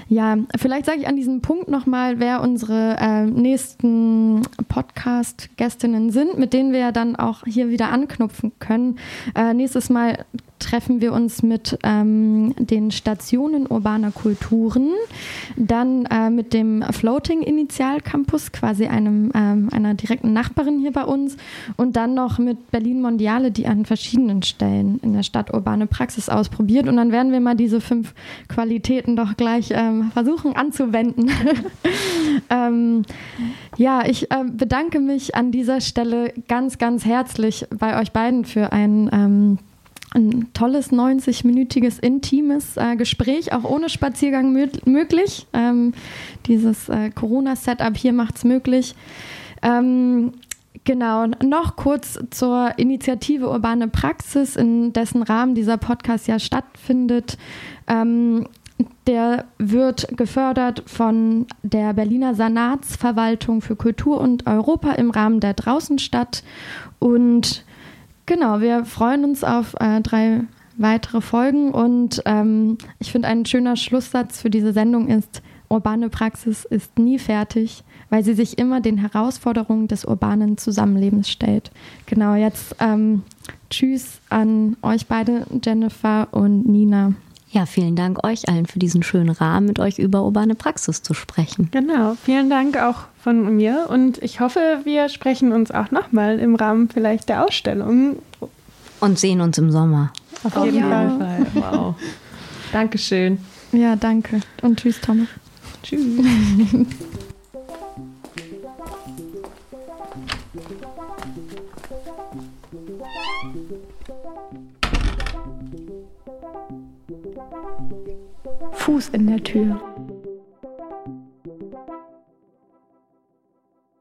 ja, vielleicht sage ich an diesem Punkt nochmal, wer unsere äh, nächsten Podcast-Gästinnen sind, mit denen wir ja dann auch hier wieder anknüpfen können. Äh, nächstes Mal treffen wir uns mit ähm, den Stationen urbaner Kulturen, dann äh, mit dem Floating Initial Campus, quasi einem, ähm, einer direkten Nachbarin hier bei uns und dann noch mit Berlin Mondiale, die an verschiedenen Stellen in der Stadt urbane Praxis ausprobiert und dann werden wir mal diese fünf Qualitäten doch gleich ähm, versuchen anzuwenden. [laughs] ähm, ja, ich äh, bedanke mich an dieser Stelle ganz, ganz herzlich bei euch beiden für ein ähm, ein tolles 90-minütiges intimes äh, Gespräch, auch ohne Spaziergang mö möglich. Ähm, dieses äh, Corona-Setup hier macht es möglich. Ähm, Genau, noch kurz zur Initiative Urbane Praxis, in dessen Rahmen dieser Podcast ja stattfindet. Ähm, der wird gefördert von der Berliner Senatsverwaltung für Kultur und Europa im Rahmen der Draußenstadt und Genau, wir freuen uns auf äh, drei weitere Folgen und ähm, ich finde, ein schöner Schlusssatz für diese Sendung ist, urbane Praxis ist nie fertig, weil sie sich immer den Herausforderungen des urbanen Zusammenlebens stellt. Genau, jetzt ähm, Tschüss an euch beide, Jennifer und Nina. Ja, vielen Dank euch allen für diesen schönen Rahmen, mit euch über urbane Praxis zu sprechen. Genau, vielen Dank auch von mir und ich hoffe, wir sprechen uns auch nochmal im Rahmen vielleicht der Ausstellung. Und sehen uns im Sommer. Auf, Auf jeden Fall. Fall. Wow. Dankeschön. Ja, danke. Und tschüss, Thomas. Tschüss. Fuß in der Tür.